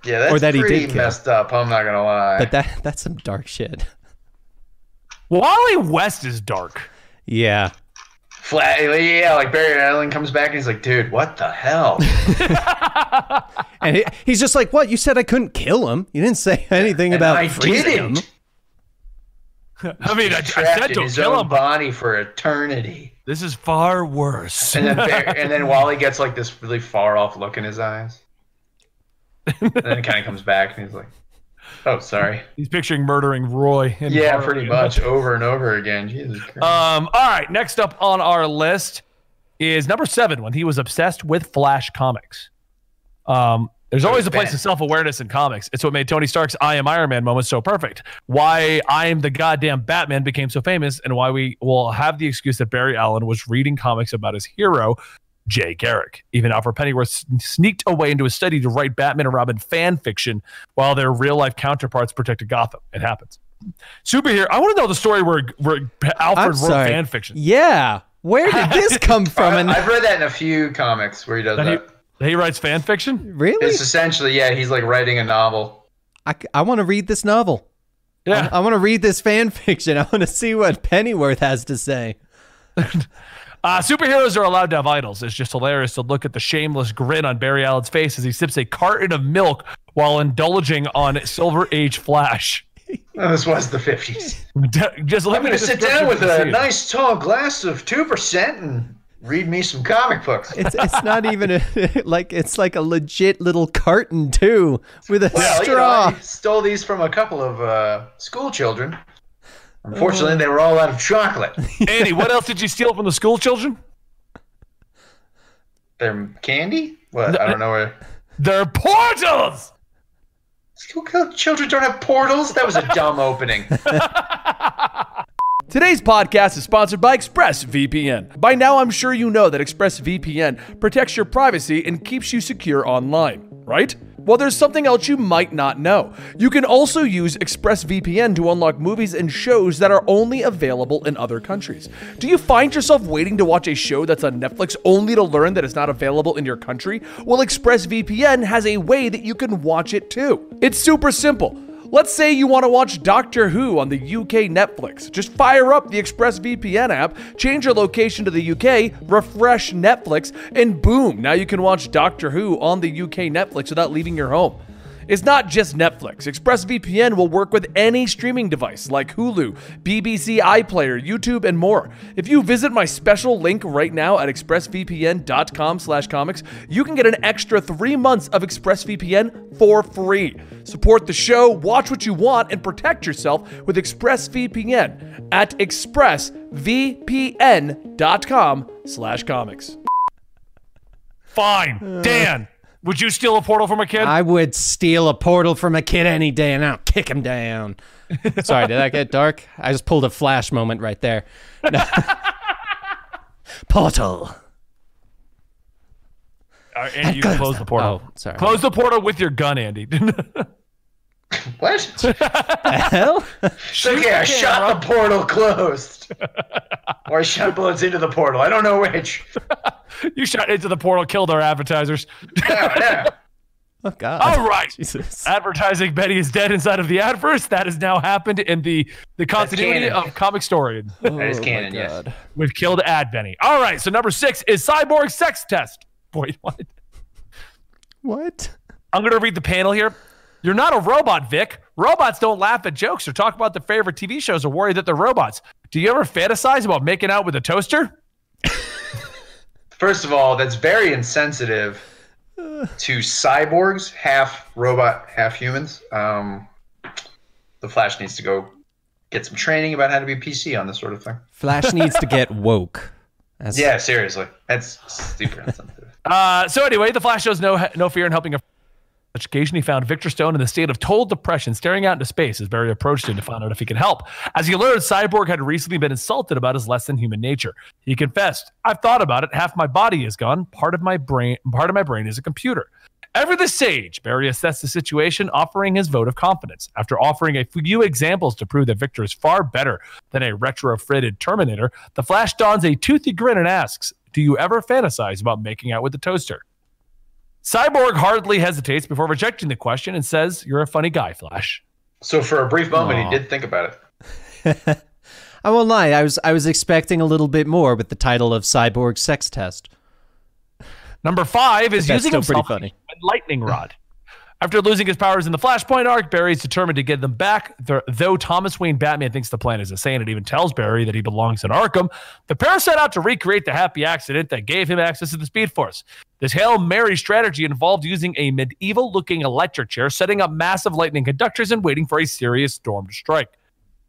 Yeah, that's Or that he did pretty kill. messed up. I'm not gonna lie. but that that's some dark shit Wally West is dark. yeah Flat, yeah, like Barry Allen comes back and he's like, dude, what the hell? and he, he's just like what you said i couldn't kill him you didn't say anything And about I freezing him didn't. I mean, I, I Trapped said in don't his kill own him, but body for eternity. this is far worse. And then, Bar- and then Wally gets like this really far off look in his eyes. And then kind of comes back and he's like, oh, sorry. He's picturing murdering Roy. Yeah, pretty much over and over again. Jesus Christ. Um, all right, next up on our list is number seven when he was obsessed with Flash comics. Um, there's always a place of self awareness in comics. It's what made Tony Stark's I am Iron Man moment so perfect. Why I am the goddamn Batman became so famous, and why we will have the excuse that Barry Allen was reading comics about his hero, Jay Garrick. Even Alfred Pennyworth sneaked away into a study to write Batman and Robin fan fiction while their real life counterparts protected Gotham. It happens. Superhero. I want to know the story where, where Alfred i'm wrote sorry fan fiction. yeah where did this come from I, and I've read that in a few comics where he does That he, that. that he writes fan fiction? really It's essentially, yeah, he's like writing a novel. i, I want to read this novel Yeah. I want to read this fan fiction. I want to see what Pennyworth has to say. Uh, superheroes are allowed to have idols. It's just hilarious to look at the shameless grin on Barry Allen's face as he sips a carton of milk while indulging on Silver Age Flash. Oh, this was the 50s. Just let I'm me going to sit down with a see nice tall glass of 2% and read me some comic books. It's it's not even a, like it's like a legit little carton too with a Well, you know. I stole these from a couple of uh, school children. Unfortunately, they were all out of chocolate. Andy, what else did you steal from the school children? They're candy? What? I don't know where. They're portals. School children don't have portals? That was a dumb opening. Today's podcast is sponsored by ExpressVPN. By now, I'm sure you know that ExpressVPN protects your privacy and keeps you secure online, right? Well, there's something else you might not know. You can also use ExpressVPN to unlock movies and shows that are only available in other countries. Do you find yourself waiting to watch a show that's on Netflix only to learn that it's not available in your country? Well, ExpressVPN has a way that you can watch it too. It's super simple. Let's say you want to watch Doctor Who on the UK Netflix. Just fire up the ExpressVPN app, change your location to the UK, refresh Netflix, and boom, now you can watch Doctor Who on the UK Netflix without leaving your home. It's not just Netflix. ExpressVPN will work with any streaming device like Hulu, BBC iPlayer, YouTube, and more. If you visit my special link right now at expressvpn.com slash comics, you can get an extra three months of ExpressVPN for free. Support the show, watch what you want, and protect yourself with ExpressVPN at expressvpn.com slash comics. Fine. Dan, would you steal a portal from a kid? I would steal a portal from a kid any day and I'll kick him down. Sorry, did that get dark? I just pulled a flash moment right there. Portal. Right, Andy, you close the portal. Oh, sorry. Close the portal with your gun, Andy. what? the Hell? okay, I shot the portal closed. or I shot bullets into the portal. I don't know which. you shot into the portal, killed our advertisers. No, no. Oh God. All right. Jesus. Advertising Betty is dead inside of the adverse. That has now happened in the the continuity of comic story. Oh, that Oh, is canon, yes. We've killed Ad Benny. All right. So number six is cyborg sex test. Boy, what? What? I'm gonna read the panel here. You're not a robot, Vic. Robots don't laugh at jokes or talk about their favorite TV shows or worry that they're robots. Do you ever fantasize about making out with a toaster? First of all, that's very insensitive to cyborgs, half robot, half humans. Um, the Flash needs to go get some training about how to be PC on this sort of thing. Flash needs to get woke. That's, Yeah, seriously, that's super insensitive. Uh, so anyway, the Flash shows no no fear in helping a such occasion, he found Victor Stone in a state of total depression, staring out into space as Barry approached him to find out if he could help. As he learned, Cyborg had recently been insulted about his less than human nature. He confessed, "I've thought about it. Half my body is gone. Part of my brain, part of my brain is a computer." Ever the sage, Barry assessed the situation, offering his vote of confidence. After offering a few examples to prove that Victor is far better than a retrofitted Terminator, the Flash dons a toothy grin and asks, "Do you ever fantasize about making out with the toaster?" Cyborg hardly hesitates before rejecting the question and says, You're a funny guy, Flash. So for a brief moment, Aw. he did think about it. I won't lie. I was I was expecting a little bit more with the title of Cyborg Sex Test. Number five is using still pretty himself funny. a lightning rod. After losing his powers in the Flashpoint arc, Barry is determined to get them back. Though Thomas Wayne Batman thinks the plan is insane and even tells Barry that he belongs in Arkham, the pair set out to recreate the happy accident that gave him access to the Speed Force. This Hail Mary strategy involved using a medieval looking electric chair, setting up massive lightning conductors, and waiting for a serious storm to strike.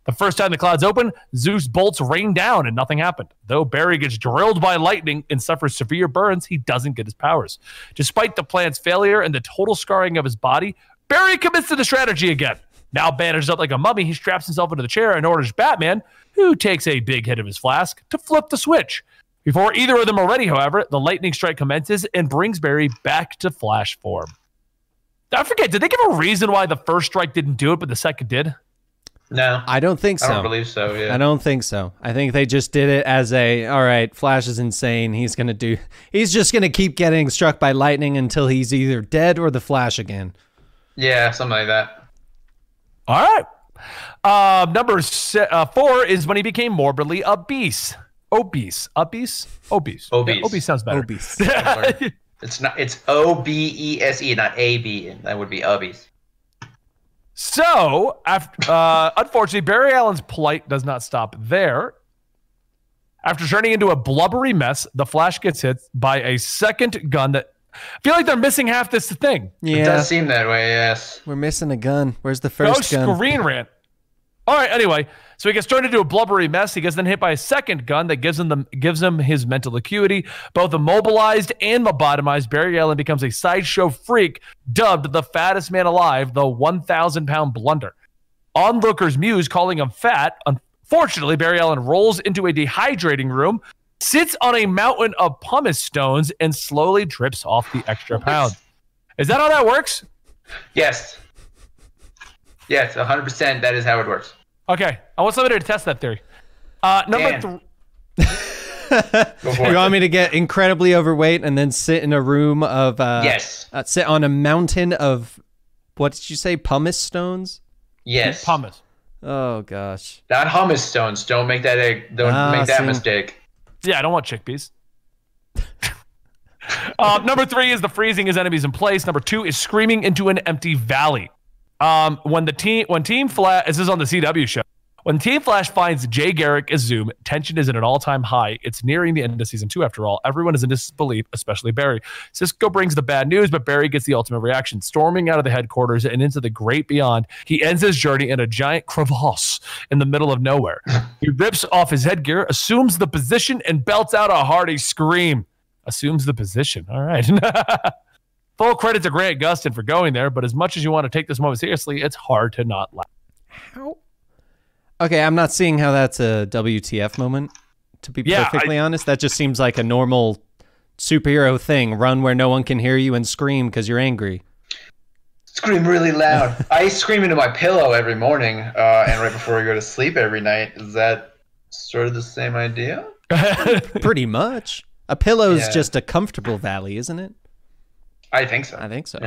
The first time the clouds open, Zeus bolts rain down and nothing happened. Though Barry gets drilled by lightning and suffers severe burns, he doesn't get his powers. Despite the plan's failure and the total scarring of his body, Barry commits to the strategy again. Now bandaged up like a mummy, he straps himself into the chair and orders Batman, who takes a big hit of his flask, to flip the switch. Before either of them are ready, however, the lightning strike commences and brings Barry back to Flash form. I forget, did they give a reason why the first strike didn't do it, but the second did? No, I don't think so. I don't believe so. Yeah. I don't think so. I think they just did it as a all right, Flash is insane. He's going to do he's just going to keep getting struck by lightning until he's either dead or the Flash again. Yeah, something like that. All right. Uh, number se- uh, four is when he became morbidly obese. Obese. Obese? Obese. Obese. Yeah, obese sounds better. Obese. It's not. It's O B E S E, not A B. That would be ubbies. so, after, uh, unfortunately, Barry Allen's plight does not stop there. After turning into a blubbery mess, the Flash gets hit by a second gun that I feel like they're missing half this thing. Yeah. It does seem that way. Yes. We're missing a gun. Where's the No first gun? No screen rant. All right. Anyway, so he gets turned into a blubbery mess. He gets then hit by a second gun that gives him the gives him his mental acuity. Both immobilized and lobotomized, Barry Allen becomes a sideshow freak, dubbed the fattest man alive, the 1,000 pound blunder. Onlookers muse, calling him fat. Unfortunately, Barry Allen rolls into a dehydrating room, sits on a mountain of pumice stones, and slowly drips off the extra pounds. Is that how that works? Yes. Yes, 100%. That is how it works. Okay, I want somebody to test that theory. Uh, number three. You want me to get incredibly overweight and then sit in a room of uh Yes. uh, sit on a mountain of what did you say pumice stones? Yes. Pumice. Oh gosh. Not hummus stones. Don't make that. egg- Don't Ah, make that see. mistake. Yeah, I don't want chickpeas. uh, number three is the freezing his enemies in place. Number two is screaming into an empty valley. Um, when the team, when Team Flash, this is on the CW show. When Team Flash finds Jay Garrick as Zoom, tension is at an all-time high. It's nearing the end of season two. After all, everyone is in disbelief, especially Barry. Cisco brings the bad news, but Barry gets the ultimate reaction, storming out of the headquarters and into the great beyond. He ends his journey in a giant crevasse in the middle of nowhere. He rips off his headgear, assumes the position, and belts out a hearty scream. Assumes the position. All right. Full credit to Grant Gustin for going there, but as much as you want to take this moment seriously, it's hard to not laugh. How? Okay, I'm not seeing how that's a WTF moment. To be Yeah, perfectly honest, that just seems like a normal superhero thing. Run where no one can hear you and scream because you're angry. Scream really loud. I scream into my pillow every morning uh, and right before I go to sleep every night. Is that sort of the same idea? Pretty much. A pillow's Yeah. just a comfortable valley, isn't it? I think so. I think so.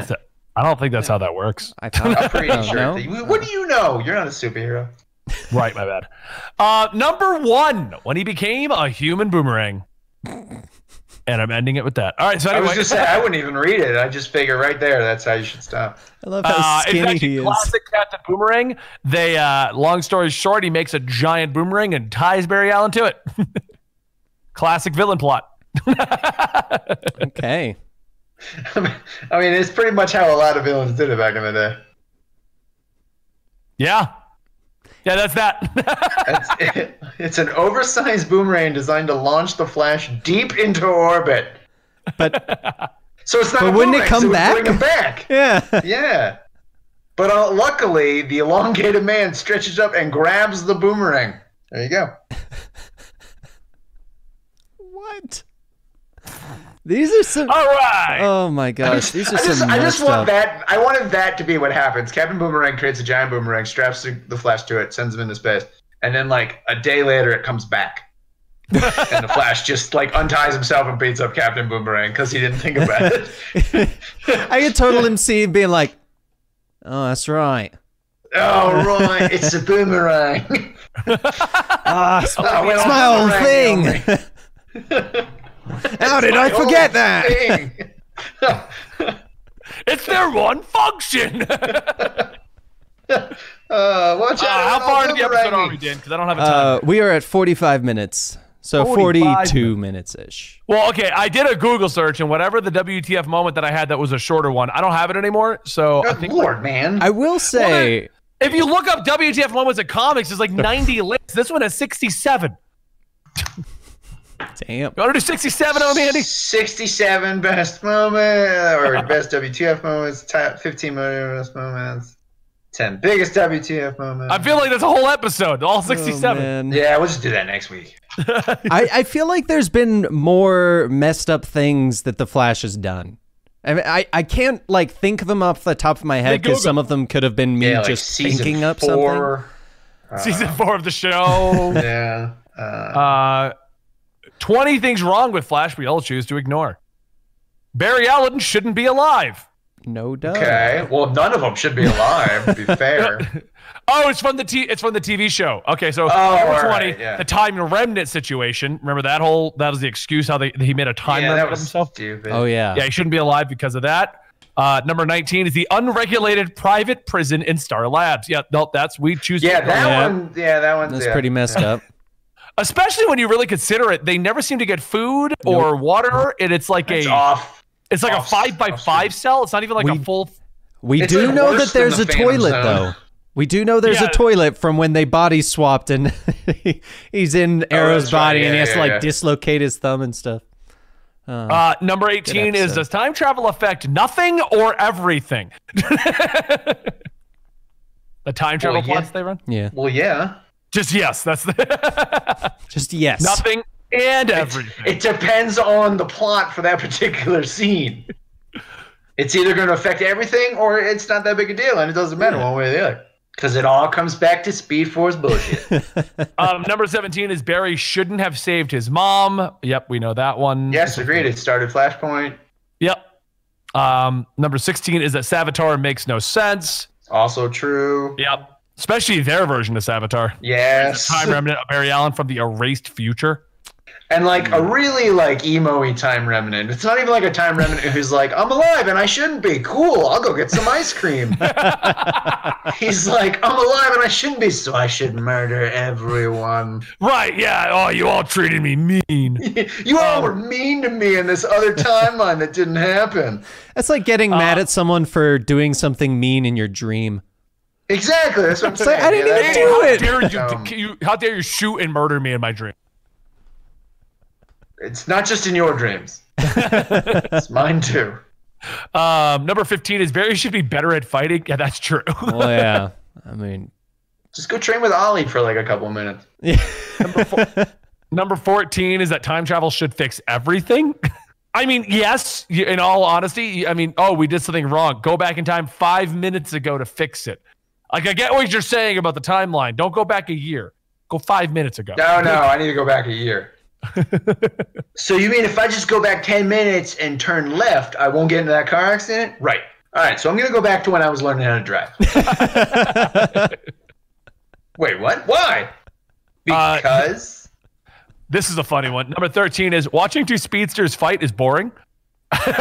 I don't think that's how that works. I thought. I'm pretty sure. no? that you- what do you know? You're not a superhero. Right, my bad. Uh, number one, when he became a human boomerang. And I'm ending it with that. All right, so I was just saying, I wouldn't even read it. I just figure right there, that's how you should stop. I love how Uh, it's skinny actually he is. classic Captain Boomerang. They, uh, long story short, he makes a giant boomerang and ties Barry Allen to it. classic villain plot. Okay. I mean, it's pretty much how a lot of villains did it back in the day. Yeah. Yeah, that's that. It's, it's an oversized boomerang designed to launch the Flash deep into orbit. But So it's not. But a wouldn't it come so back? Bring it back. yeah. Yeah. But uh, luckily, the elongated man stretches up and grabs the boomerang. There you go. What? These are some. All right. Oh my gosh, these are I just, some I just want up. that. I wanted that to be what happens. Captain Boomerang creates a giant boomerang, straps the the Flash to it, sends him into space, and then like a day later, it comes back, and the Flash just like unties himself and beats up Captain Boomerang because he didn't think about it. I could totally see him being like, "Oh, that's right. oh right, it's a boomerang. Ah, it's, Oh, it's my old thing. How did I forget that? that? It's their one function. uh, uh, watch out! how far into the episode are we, Dan? Because I don't have a time. Uh, we are at 45 minutes, so 45 42 minutes ish. well, okay, I did a Google search, and whatever the WTF moment that I had that was a shorter one, I don't have it anymore. So I Good think Lord, man. I will say, if you look up WTF moments in comics, there's like 90 lists. This one has 67. Damn. You want to do 67 on me, Andy? 67 best moment or best WTF moments, top 15 best moments, 10 biggest WTF moments. I feel like that's a whole episode, all Oh, 67. man. yeah, we'll just do that next week. I, I feel like there's been more messed up things that the Flash has done. I mean, I, I can't like think of them off the top of my head because Google. some of them could have been me Yeah, like just season thinking up something. four. Season four of the show. Yeah. Uh, uh, 20 things wrong with Flash we all choose to ignore. Barry Allen shouldn't be alive. No doubt. okay. Well, none of them should be alive, to be fair. Oh, it's from the t- it's from the TV show. Okay, so Oh, number 20, right, yeah. the time remnant situation. Remember that whole that was the excuse how they he made a time yeah, remnant that was himself. stupid. Oh yeah. Yeah, he shouldn't be alive because of that. Uh, number 19 is the unregulated private prison in Star Labs. Yeah, no, that's we choose. Yeah, ignore that one. Yeah, that one's That's yeah. pretty messed up. Especially when you really consider it. They never seem to get food or water, and it's like It's a off. it's like a five by off five cell. It's not even like We- a full. We do like know that there's than a toilet Zone. though. We do know there's Yeah. a toilet from when they body swapped and he's in Arrow's Oh, that's right. body and he has to like yeah. dislocate his thumb and stuff. Uh, uh, number 18 is does time travel affect nothing or everything? the time travel Well, yeah. plots they run? Yeah. Well, yeah. Just yes, that's the Just yes. nothing and everything. It depends on the plot for that particular scene. It's either going to affect everything or it's not that big a deal, and it doesn't matter one way or the other. Because it all comes back to Speed Force bullshit. um, number 17 is Barry shouldn't have saved his mom. Yep, we know that one. yes, agreed. It started Flashpoint. Yep. Um, number 16 is that Savitar makes no sense. Also true. Yep. Especially their version of Savitar. Yes. Time remnant of Barry Allen from the erased future. and like a really like emo-y time remnant. It's not even like a time remnant who's like, I'm alive and I shouldn't be. Cool, I'll go get some ice cream. He's like, I'm alive and I shouldn't be, so I should murder everyone. Right, yeah. Oh, you all treated me mean. you all were mean to me in this other timeline that didn't happen. That's like getting mad Uh, at someone for doing something mean in your dream. Exactly. That's what I'm saying. I didn't Yeah, even do how it. Dare you, Um, you, how dare you shoot and murder me in my dream? It's not just in your dreams. it's mine too. Um, number 15 is Barry should be better at fighting. Yeah, that's true. Well, yeah. I mean, Just go train with Ollie for like a couple of minutes. number 14 is that time travel should fix everything. I mean, yes, in all honesty, I mean, oh, we did something wrong. Go back in time five minutes ago to fix it. Like, I get what you're saying about the timeline. Don't go back a year. Go five minutes ago. No, no, I need to go back a year. so you mean if I just go back 10 minutes and turn left, I won't get into that car accident? Right. All right, so I'm going to go back to when I was learning how to drive. Wait, what? Why? Uh, Because This is a funny one. Number 13 is watching two speedsters fight is boring. well,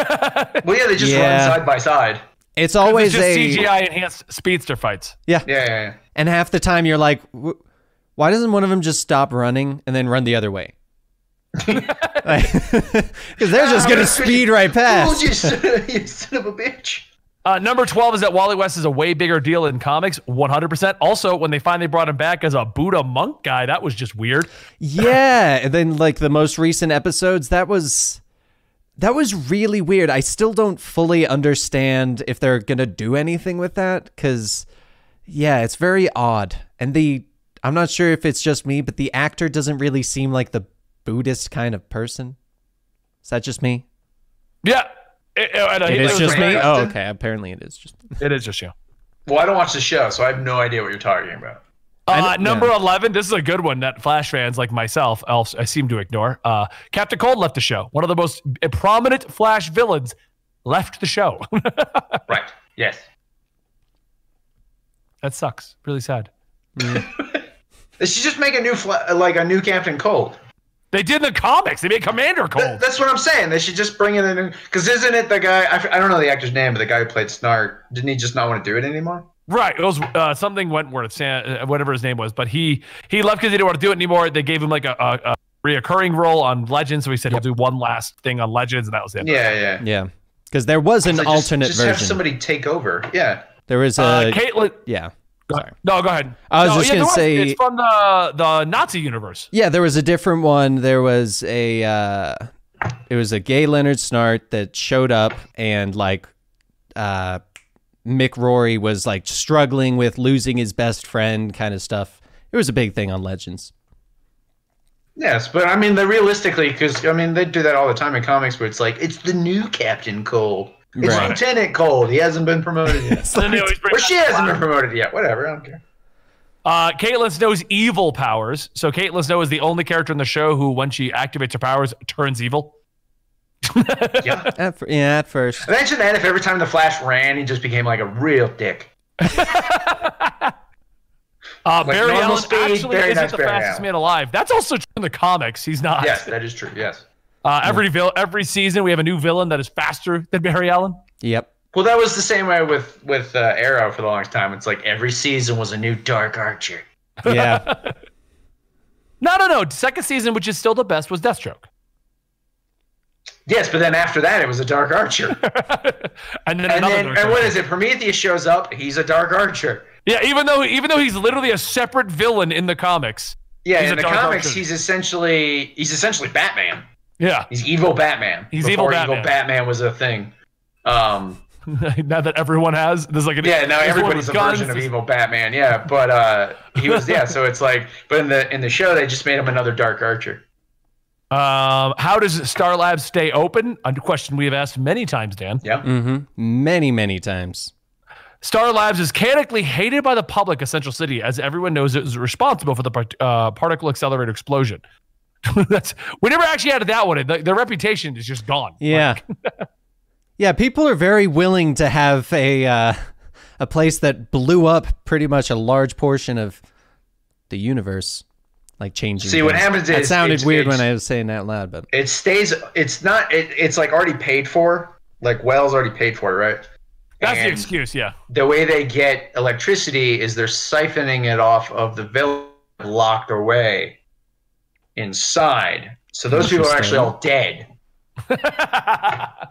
yeah, they just Yeah. run side by side. It's It's always just a CGI enhanced speedster fights. yeah. Yeah, yeah, yeah. And half the time you're like, why doesn't one of them just stop running and then run the other way? Because they're just gonna speed right past. you, son, you son of a bitch. Uh, number 12 is that Wally West is a way bigger deal in comics, 100%. Also, when they finally brought him back as a Buddha monk guy, that was just weird. Yeah, and then like the most recent episodes, that was that was really weird. I still don't fully understand if they're gonna do anything with that because yeah, it's very odd. And the I'm not sure if it's just me, but the actor doesn't really seem like the Buddhist kind of person. Is that just me? Yeah. It, it- It is just me. Oh, okay. Apparently, it is just. It is just you. Well, I don't watch the show, so I have no idea what you're talking about. Uh, kn- number yeah. 11, this is a good one that Flash fans like myself else I seem to ignore. Uh, Captain Cold left the show. One of the most prominent Flash villains left the show. Right. Yes. that sucks. Really sad. They should just make a new fla- like a new Captain Cold. They did in the comics. They made Commander Th- Cold. that's what I'm saying. They should just bring in a new. Because isn't it the guy? I, f- I don't know the actor's name, but the guy who played Snart didn't he just not want to do it anymore? Right. It was uh, something Wentworth, uh, whatever his name was, but he he left because he didn't want to do it anymore. They gave him like a, a, a reoccurring role on Legends, so he said he'll do one last thing on Legends, and that was it. Yeah, yeah. Yeah, because there was an So just- alternate just, version. have somebody take over. Yeah. there was a Uh, Caitlin. yeah. Sorry. No, go ahead. I was No, just yeah, gonna was. say- it's from the the Nazi universe. Yeah, there was a different one. There was a uh it was a gay Leonard Snart that showed up and like uh Mick Rory was like struggling with losing his best friend kind of stuff. It was a big thing on Legends. Yes, but I mean, they realistically, because I mean, they do that all the time in comics, where it's like it's the new Captain Cold. It's Right. Lieutenant Cold. He hasn't been promoted yet, And then they always bring or she hasn't been promoted yet. Whatever, I don't care. Uh, Caitlin Snow's evil powers. So Caitlin Snow is the only character in the show who, when she activates her powers, turns evil. Yeah. At fir- yeah, at first. Imagine that if every time the Flash ran, he just became like a real dick. Uh, Like Barry Allen speed, actually very isn't nice the Barry fastest Allen. man alive. That's also true in the comics. He's not. Yes, that is true. Yes. Uh, every vil- every season we have a new villain that is faster than Barry Allen. Yep. Well, that was the same way with with uh, Arrow for the longest time. It's like every season was a new Dark Archer. Yeah. No, no, no. Second season, which is still the best, was Deathstroke. Yes, but then after that, it was a Dark Archer. and then and another. then, and what is it? Prometheus shows up. He's a Dark Archer. Yeah, even though even though he's literally a separate villain in the comics. Yeah, He's in the comics, Archer. he's essentially he's essentially Batman. Yeah. He's evil Batman. He's before evil evil Batman. Batman was a thing. Um, now that everyone has, there's like an yeah, now everybody's a guns. version of evil Batman. Yeah, but uh, he was yeah. So it's like, but in the in the show, they just made him another Dark Archer. Um, how does Star Labs stay open? A question we have asked many times, Dan. Yeah. Mm-hmm. Many, many times. Star Labs is canonically hated by the public of Central City, as everyone knows it was responsible for the part- uh, particle accelerator explosion. That's we never actually added that one. in. The, their reputation is just gone. Yeah. yeah, people are very willing to have a uh, a place that blew up pretty much a large portion of the universe, like changing. See, what things. happens that is sounded it's- weird when I was saying that loud, but It stays. It's not. It, it's like already paid for. Like Wells already paid for it, right? That's the excuse. Yeah. the way they get electricity is they're siphoning it off of the village locked away inside. So those people are actually all dead,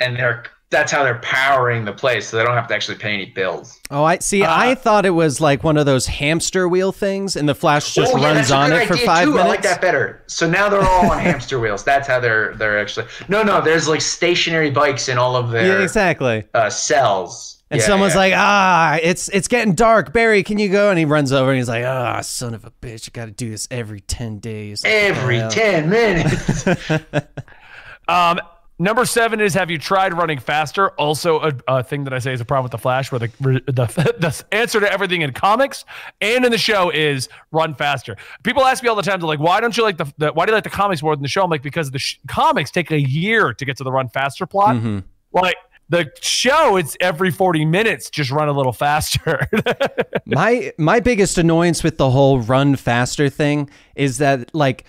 and they're that's how they're powering the place, so they don't have to actually pay any bills. oh, I see. Uh, I thought it was like one of those hamster wheel things, and the Flash just oh, yeah, runs on it for five too. minutes. I like that better. So now they're all on hamster wheels. That's how they're they're actually. No, no, there's like stationary bikes in all of their Yeah, exactly. uh, cells. And Yeah, someone's like, "Ah, it's it's getting dark. Barry, can you go?" And he runs over and he's like, "Ah, son of a bitch, I got to do this every ten days." every ten minutes. Um, number seven is have you tried running faster? Also, a, a thing that I say is a problem with the Flash, where the, the the answer to everything in comics and in the show is run faster. People ask me all the time, they're like, "Why don't you like the, the why do you like the comics more than the show?" I'm like, because the sh- comics take a year to get to the run faster plot. Mhm. Like the show, it's every 40 minutes, just run a little faster. my my biggest annoyance with the whole run faster thing is that like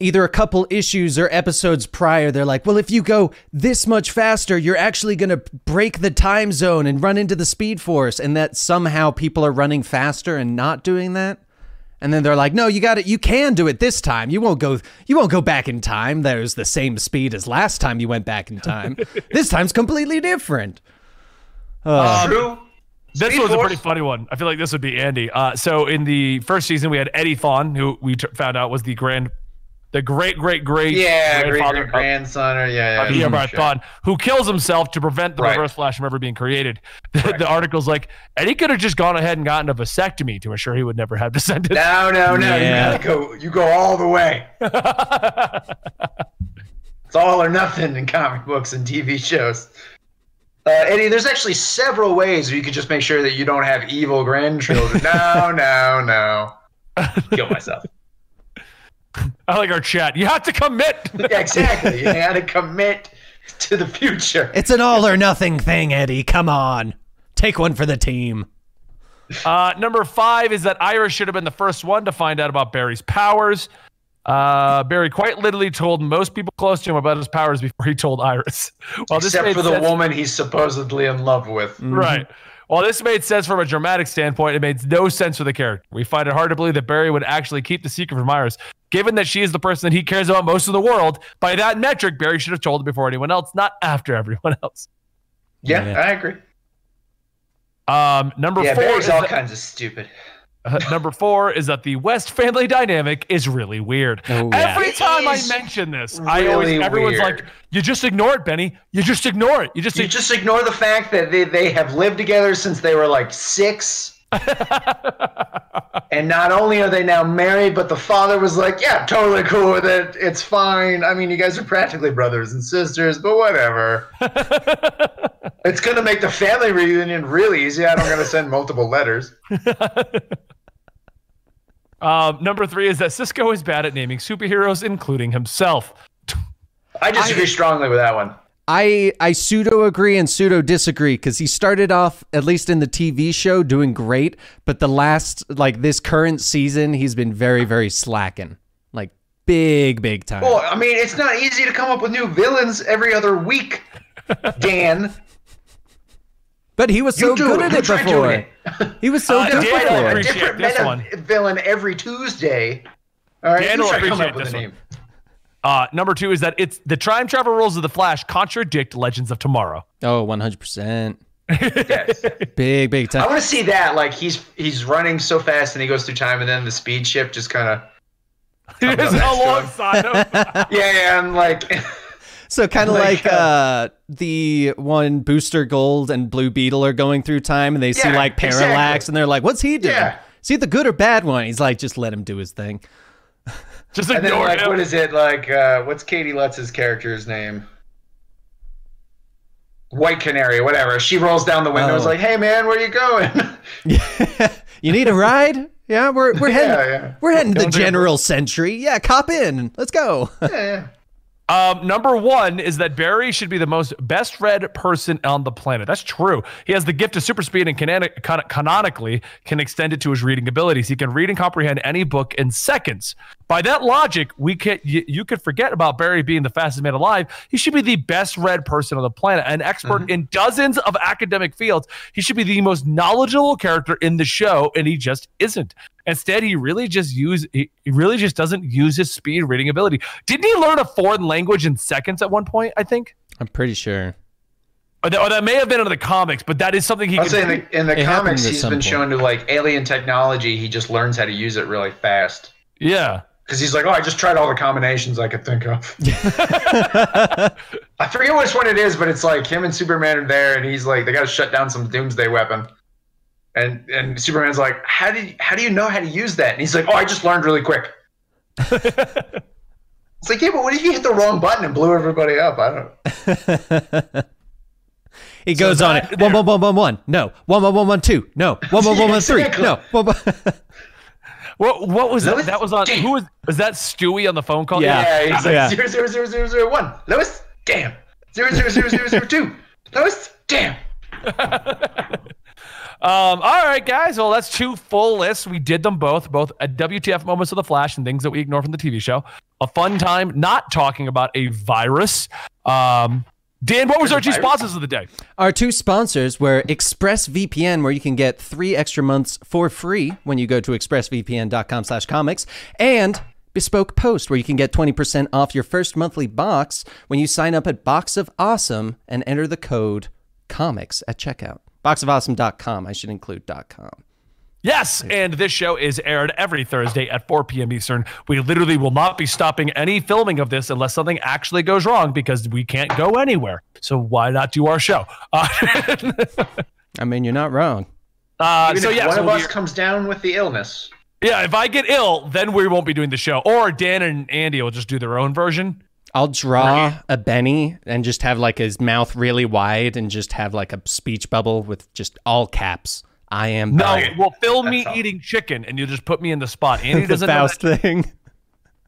either a couple issues or episodes prior they're like well if you go this much faster you're actually going to break the time zone and run into the speed force and that somehow people are running faster and not doing that? And then they're like no you got it you can do it this time. You won't go you won't go back in time. There's the same speed as last time you went back in time. This time's completely different. Uh, True. This Speed was a pretty funny one. I feel like this would be Andy. Uh, so in the first season, we had Eddie Thawne, who we t- found out was the grand, the great, great, great, Yeah, great grandfather great grandson or yeah, of yeah. Eobard sure. Thawne, who kills himself to prevent the Right. Reverse Flash from ever being created. The, Correct. the article's like Eddie could have just gone ahead and gotten a vasectomy to ensure he would never have descendants. No, no, no. Yeah. You gotta go. You go all the way. It's all or nothing in comic books and TV shows. Uh, Eddie, there's actually several ways where you could just make sure that you don't have evil grandchildren. no, no, no. Kill myself. I like our chat. You have to commit. Yeah, exactly. You gotta commit to the future. it's an all or nothing thing, Eddie. Come on. Take one for the team. Uh, number five is that Iris should have been the first one to find out about Barry's powers. Uh, Barry quite literally told most people close to him about his powers before he told Iris. Well, Except made for the sense- woman he's supposedly in love with. Right. While this made sense from a dramatic standpoint, it made no sense for the character. We find it hard to believe that Barry would actually keep the secret from Iris, given that she is the person that he cares about most in the world. By that metric, Barry should have told her before anyone else, not after everyone else. Yeah, Yeah. I agree. Um, number Yeah, four Barry's is all that- kinds of stupid. Uh, number four is that the West family dynamic is really weird. Oh, yeah. Every It time I mention this, I always everyone's weird. like, "You just ignore it, Benny. You just ignore it. You just You just ignore the fact that they, they have lived together since they were like six. and not only are they now married, but the father was like, yeah, totally cool with it. It's fine. I mean, you guys are practically brothers and sisters, but whatever. it's going to make the family reunion really easy. I don't got to send multiple letters. Um, number three is that Cisco is bad at naming superheroes, including himself. I disagree strongly with that one. I I pseudo agree and pseudo disagree because he started off at least in the TV show doing great, but the last like this current season he's been very very slacking, like big big time. Well, I mean, it's not easy to come up with new villains every other week, Dan. but he was so do good it. at it try before. it. He was so Uh, good Dan will Fight before. a different this meta one. villain every Tuesday. All right, Dan will try come appreciate up with this a one. name. Uh, number two is that it's the time travel rules of the Flash contradict Legends of Tomorrow. Oh, 100 percent. Yes. Big big time. I want to see that. Like he's he's running so fast and he goes through time, and then the speed ship just kind of It is alongside him. yeah, yeah. I'm like, So kind of Like, like uh, the one Booster Gold and Blue Beetle are going through time, and they see like Parallax, exactly. and they're like, "What's he doing? Yeah. Is he the good or bad one?" He's like, "Just let him do his thing." Just and then like, him. what is it like? Uh, what's Caity Lotz's character's name? White Canary, whatever. She rolls down the window. Is Oh. like, hey man, where are you going? you need a ride? Yeah, we're we're heading Yeah, yeah. we're heading to the Don't do. General Century. Yeah, cop in. Let's go. yeah, yeah. Um, number one is that Barry should be the most best read person on the planet. That's true. He has the gift of super speed and can- canonically can extend it to his reading abilities. He can read and comprehend any book in seconds. By that logic, we can you, you could forget about Barry being the fastest man alive. He should be the best read person on the planet, an expert in dozens of academic fields. He should be the most knowledgeable character in the show, and he just isn't. Instead, he really just use he he really just doesn't use his speed reading ability. Didn't he learn a foreign language in seconds at one point? I think, I'm pretty sure. or that, or that may have been in the comics, but that is something he I'll could say in the, in the comics, at he's some been point. shown to like alien technology. He just learns how to use it really fast. Yeah. Because he's like, oh, I just tried all the combinations I could think of. I forget which one it is, but it's like him and Superman are there, and he's like, they got to shut down some doomsday weapon. And and Superman's like, how do you, how do you know how to use that? And he's like, oh, I just learned really quick. it's like, yeah, but what if you hit the wrong button and blew everybody up? I don't. He goes on that- it. One one one one one. No. One one one one two. No. One one one one three. No. One, one. What what was that? That was on Damn. who was was that Stewie on the phone call? Yeah. Yeah, he's like Yeah. zero zero zero zero zero one. Lois, damn. Zero zero zero zero zero two. Lois, damn. Um, all right, guys. Well, that's two full lists. We did them both, both at WTF moments of the Flash and things that we ignore from the TV show. A fun time not talking about a virus. Um, Dan, what was our two sponsors of the day? Our two sponsors were ExpressVPN, where you can get three extra months for free when you go to expressvpn.com slash comics, and Bespoke Post, where you can get 20% off your first monthly box when you sign up at Box of Awesome and enter the code COMICS at checkout. Boxofawesome.com. I should include .com. Yes, and this show is aired every Thursday at 4 p.m. Eastern. We literally will not be stopping any filming of this unless something actually goes wrong because we can't go anywhere. So why not do our show? Uh, I mean, you're not wrong. uh, Even so if yeah, one so of us comes down with the illness. yeah. If I get ill, then we won't be doing the show, or Dan and Andy will just do their own version. I'll draw a Benny and just have like his mouth really wide and just have like a speech bubble with just all caps. I am No, Benny. we'll film me That's all. eating chicken, and you just put me in the spot. Andy the doesn't know that. thing.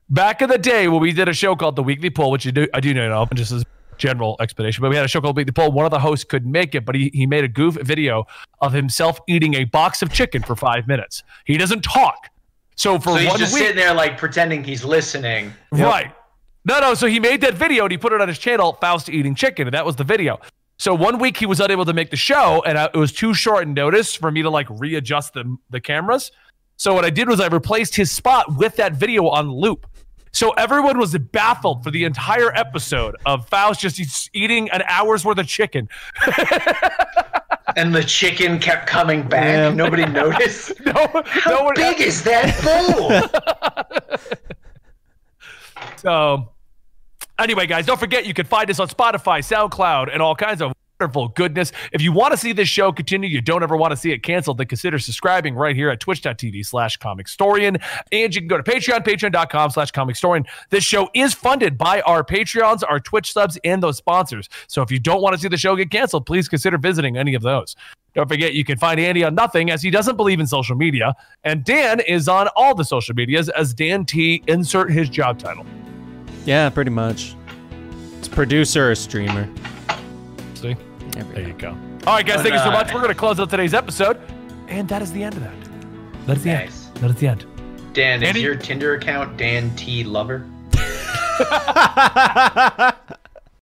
Back in the day when we did a show called The Weekly Poll, which you do, I do know of, just as general explanation, but we had a show called the Weekly Poll. One of the hosts couldn't make it, but he, he made a goof video of himself eating a box of chicken for five minutes. He doesn't talk. So for So he's one just week, sitting there like pretending he's listening. Right. No, no. So he made that video and he put it on his channel, Faust eating chicken, and that was the video. So one week he was unable to make the show, and I, it was too short in notice for me to like readjust the the cameras. So what I did was I replaced his spot with that video on loop. So everyone was baffled for the entire episode of Faust just eating an hour's worth of chicken. And the chicken kept coming back. Yeah. Nobody noticed. No, no How one. big is that bowl? So, anyway, guys, don't forget you can find us on Spotify, SoundCloud, and all kinds of wonderful goodness. If you want to see this show continue, you don't ever want to see it canceled, then consider subscribing right here at twitch.tv slash comicstorian. And you can go to Patreon, patreon.com slash comicstorian. This show is funded by our Patreons, our Twitch subs, and those sponsors. So if you don't want to see the show get canceled, please consider visiting any of those. Don't forget, you can find Andy on nothing as he doesn't believe in social media. And Dan is on all the social medias as Dan T. Insert his job title. Yeah, pretty much. It's producer or streamer. See? There There go. you go. All right, guys, thank you so much. We're going to close out today's episode. And that is the end of that. That is the Nice. end. That is the end. Dan, is your Tinder account Dan T Lover?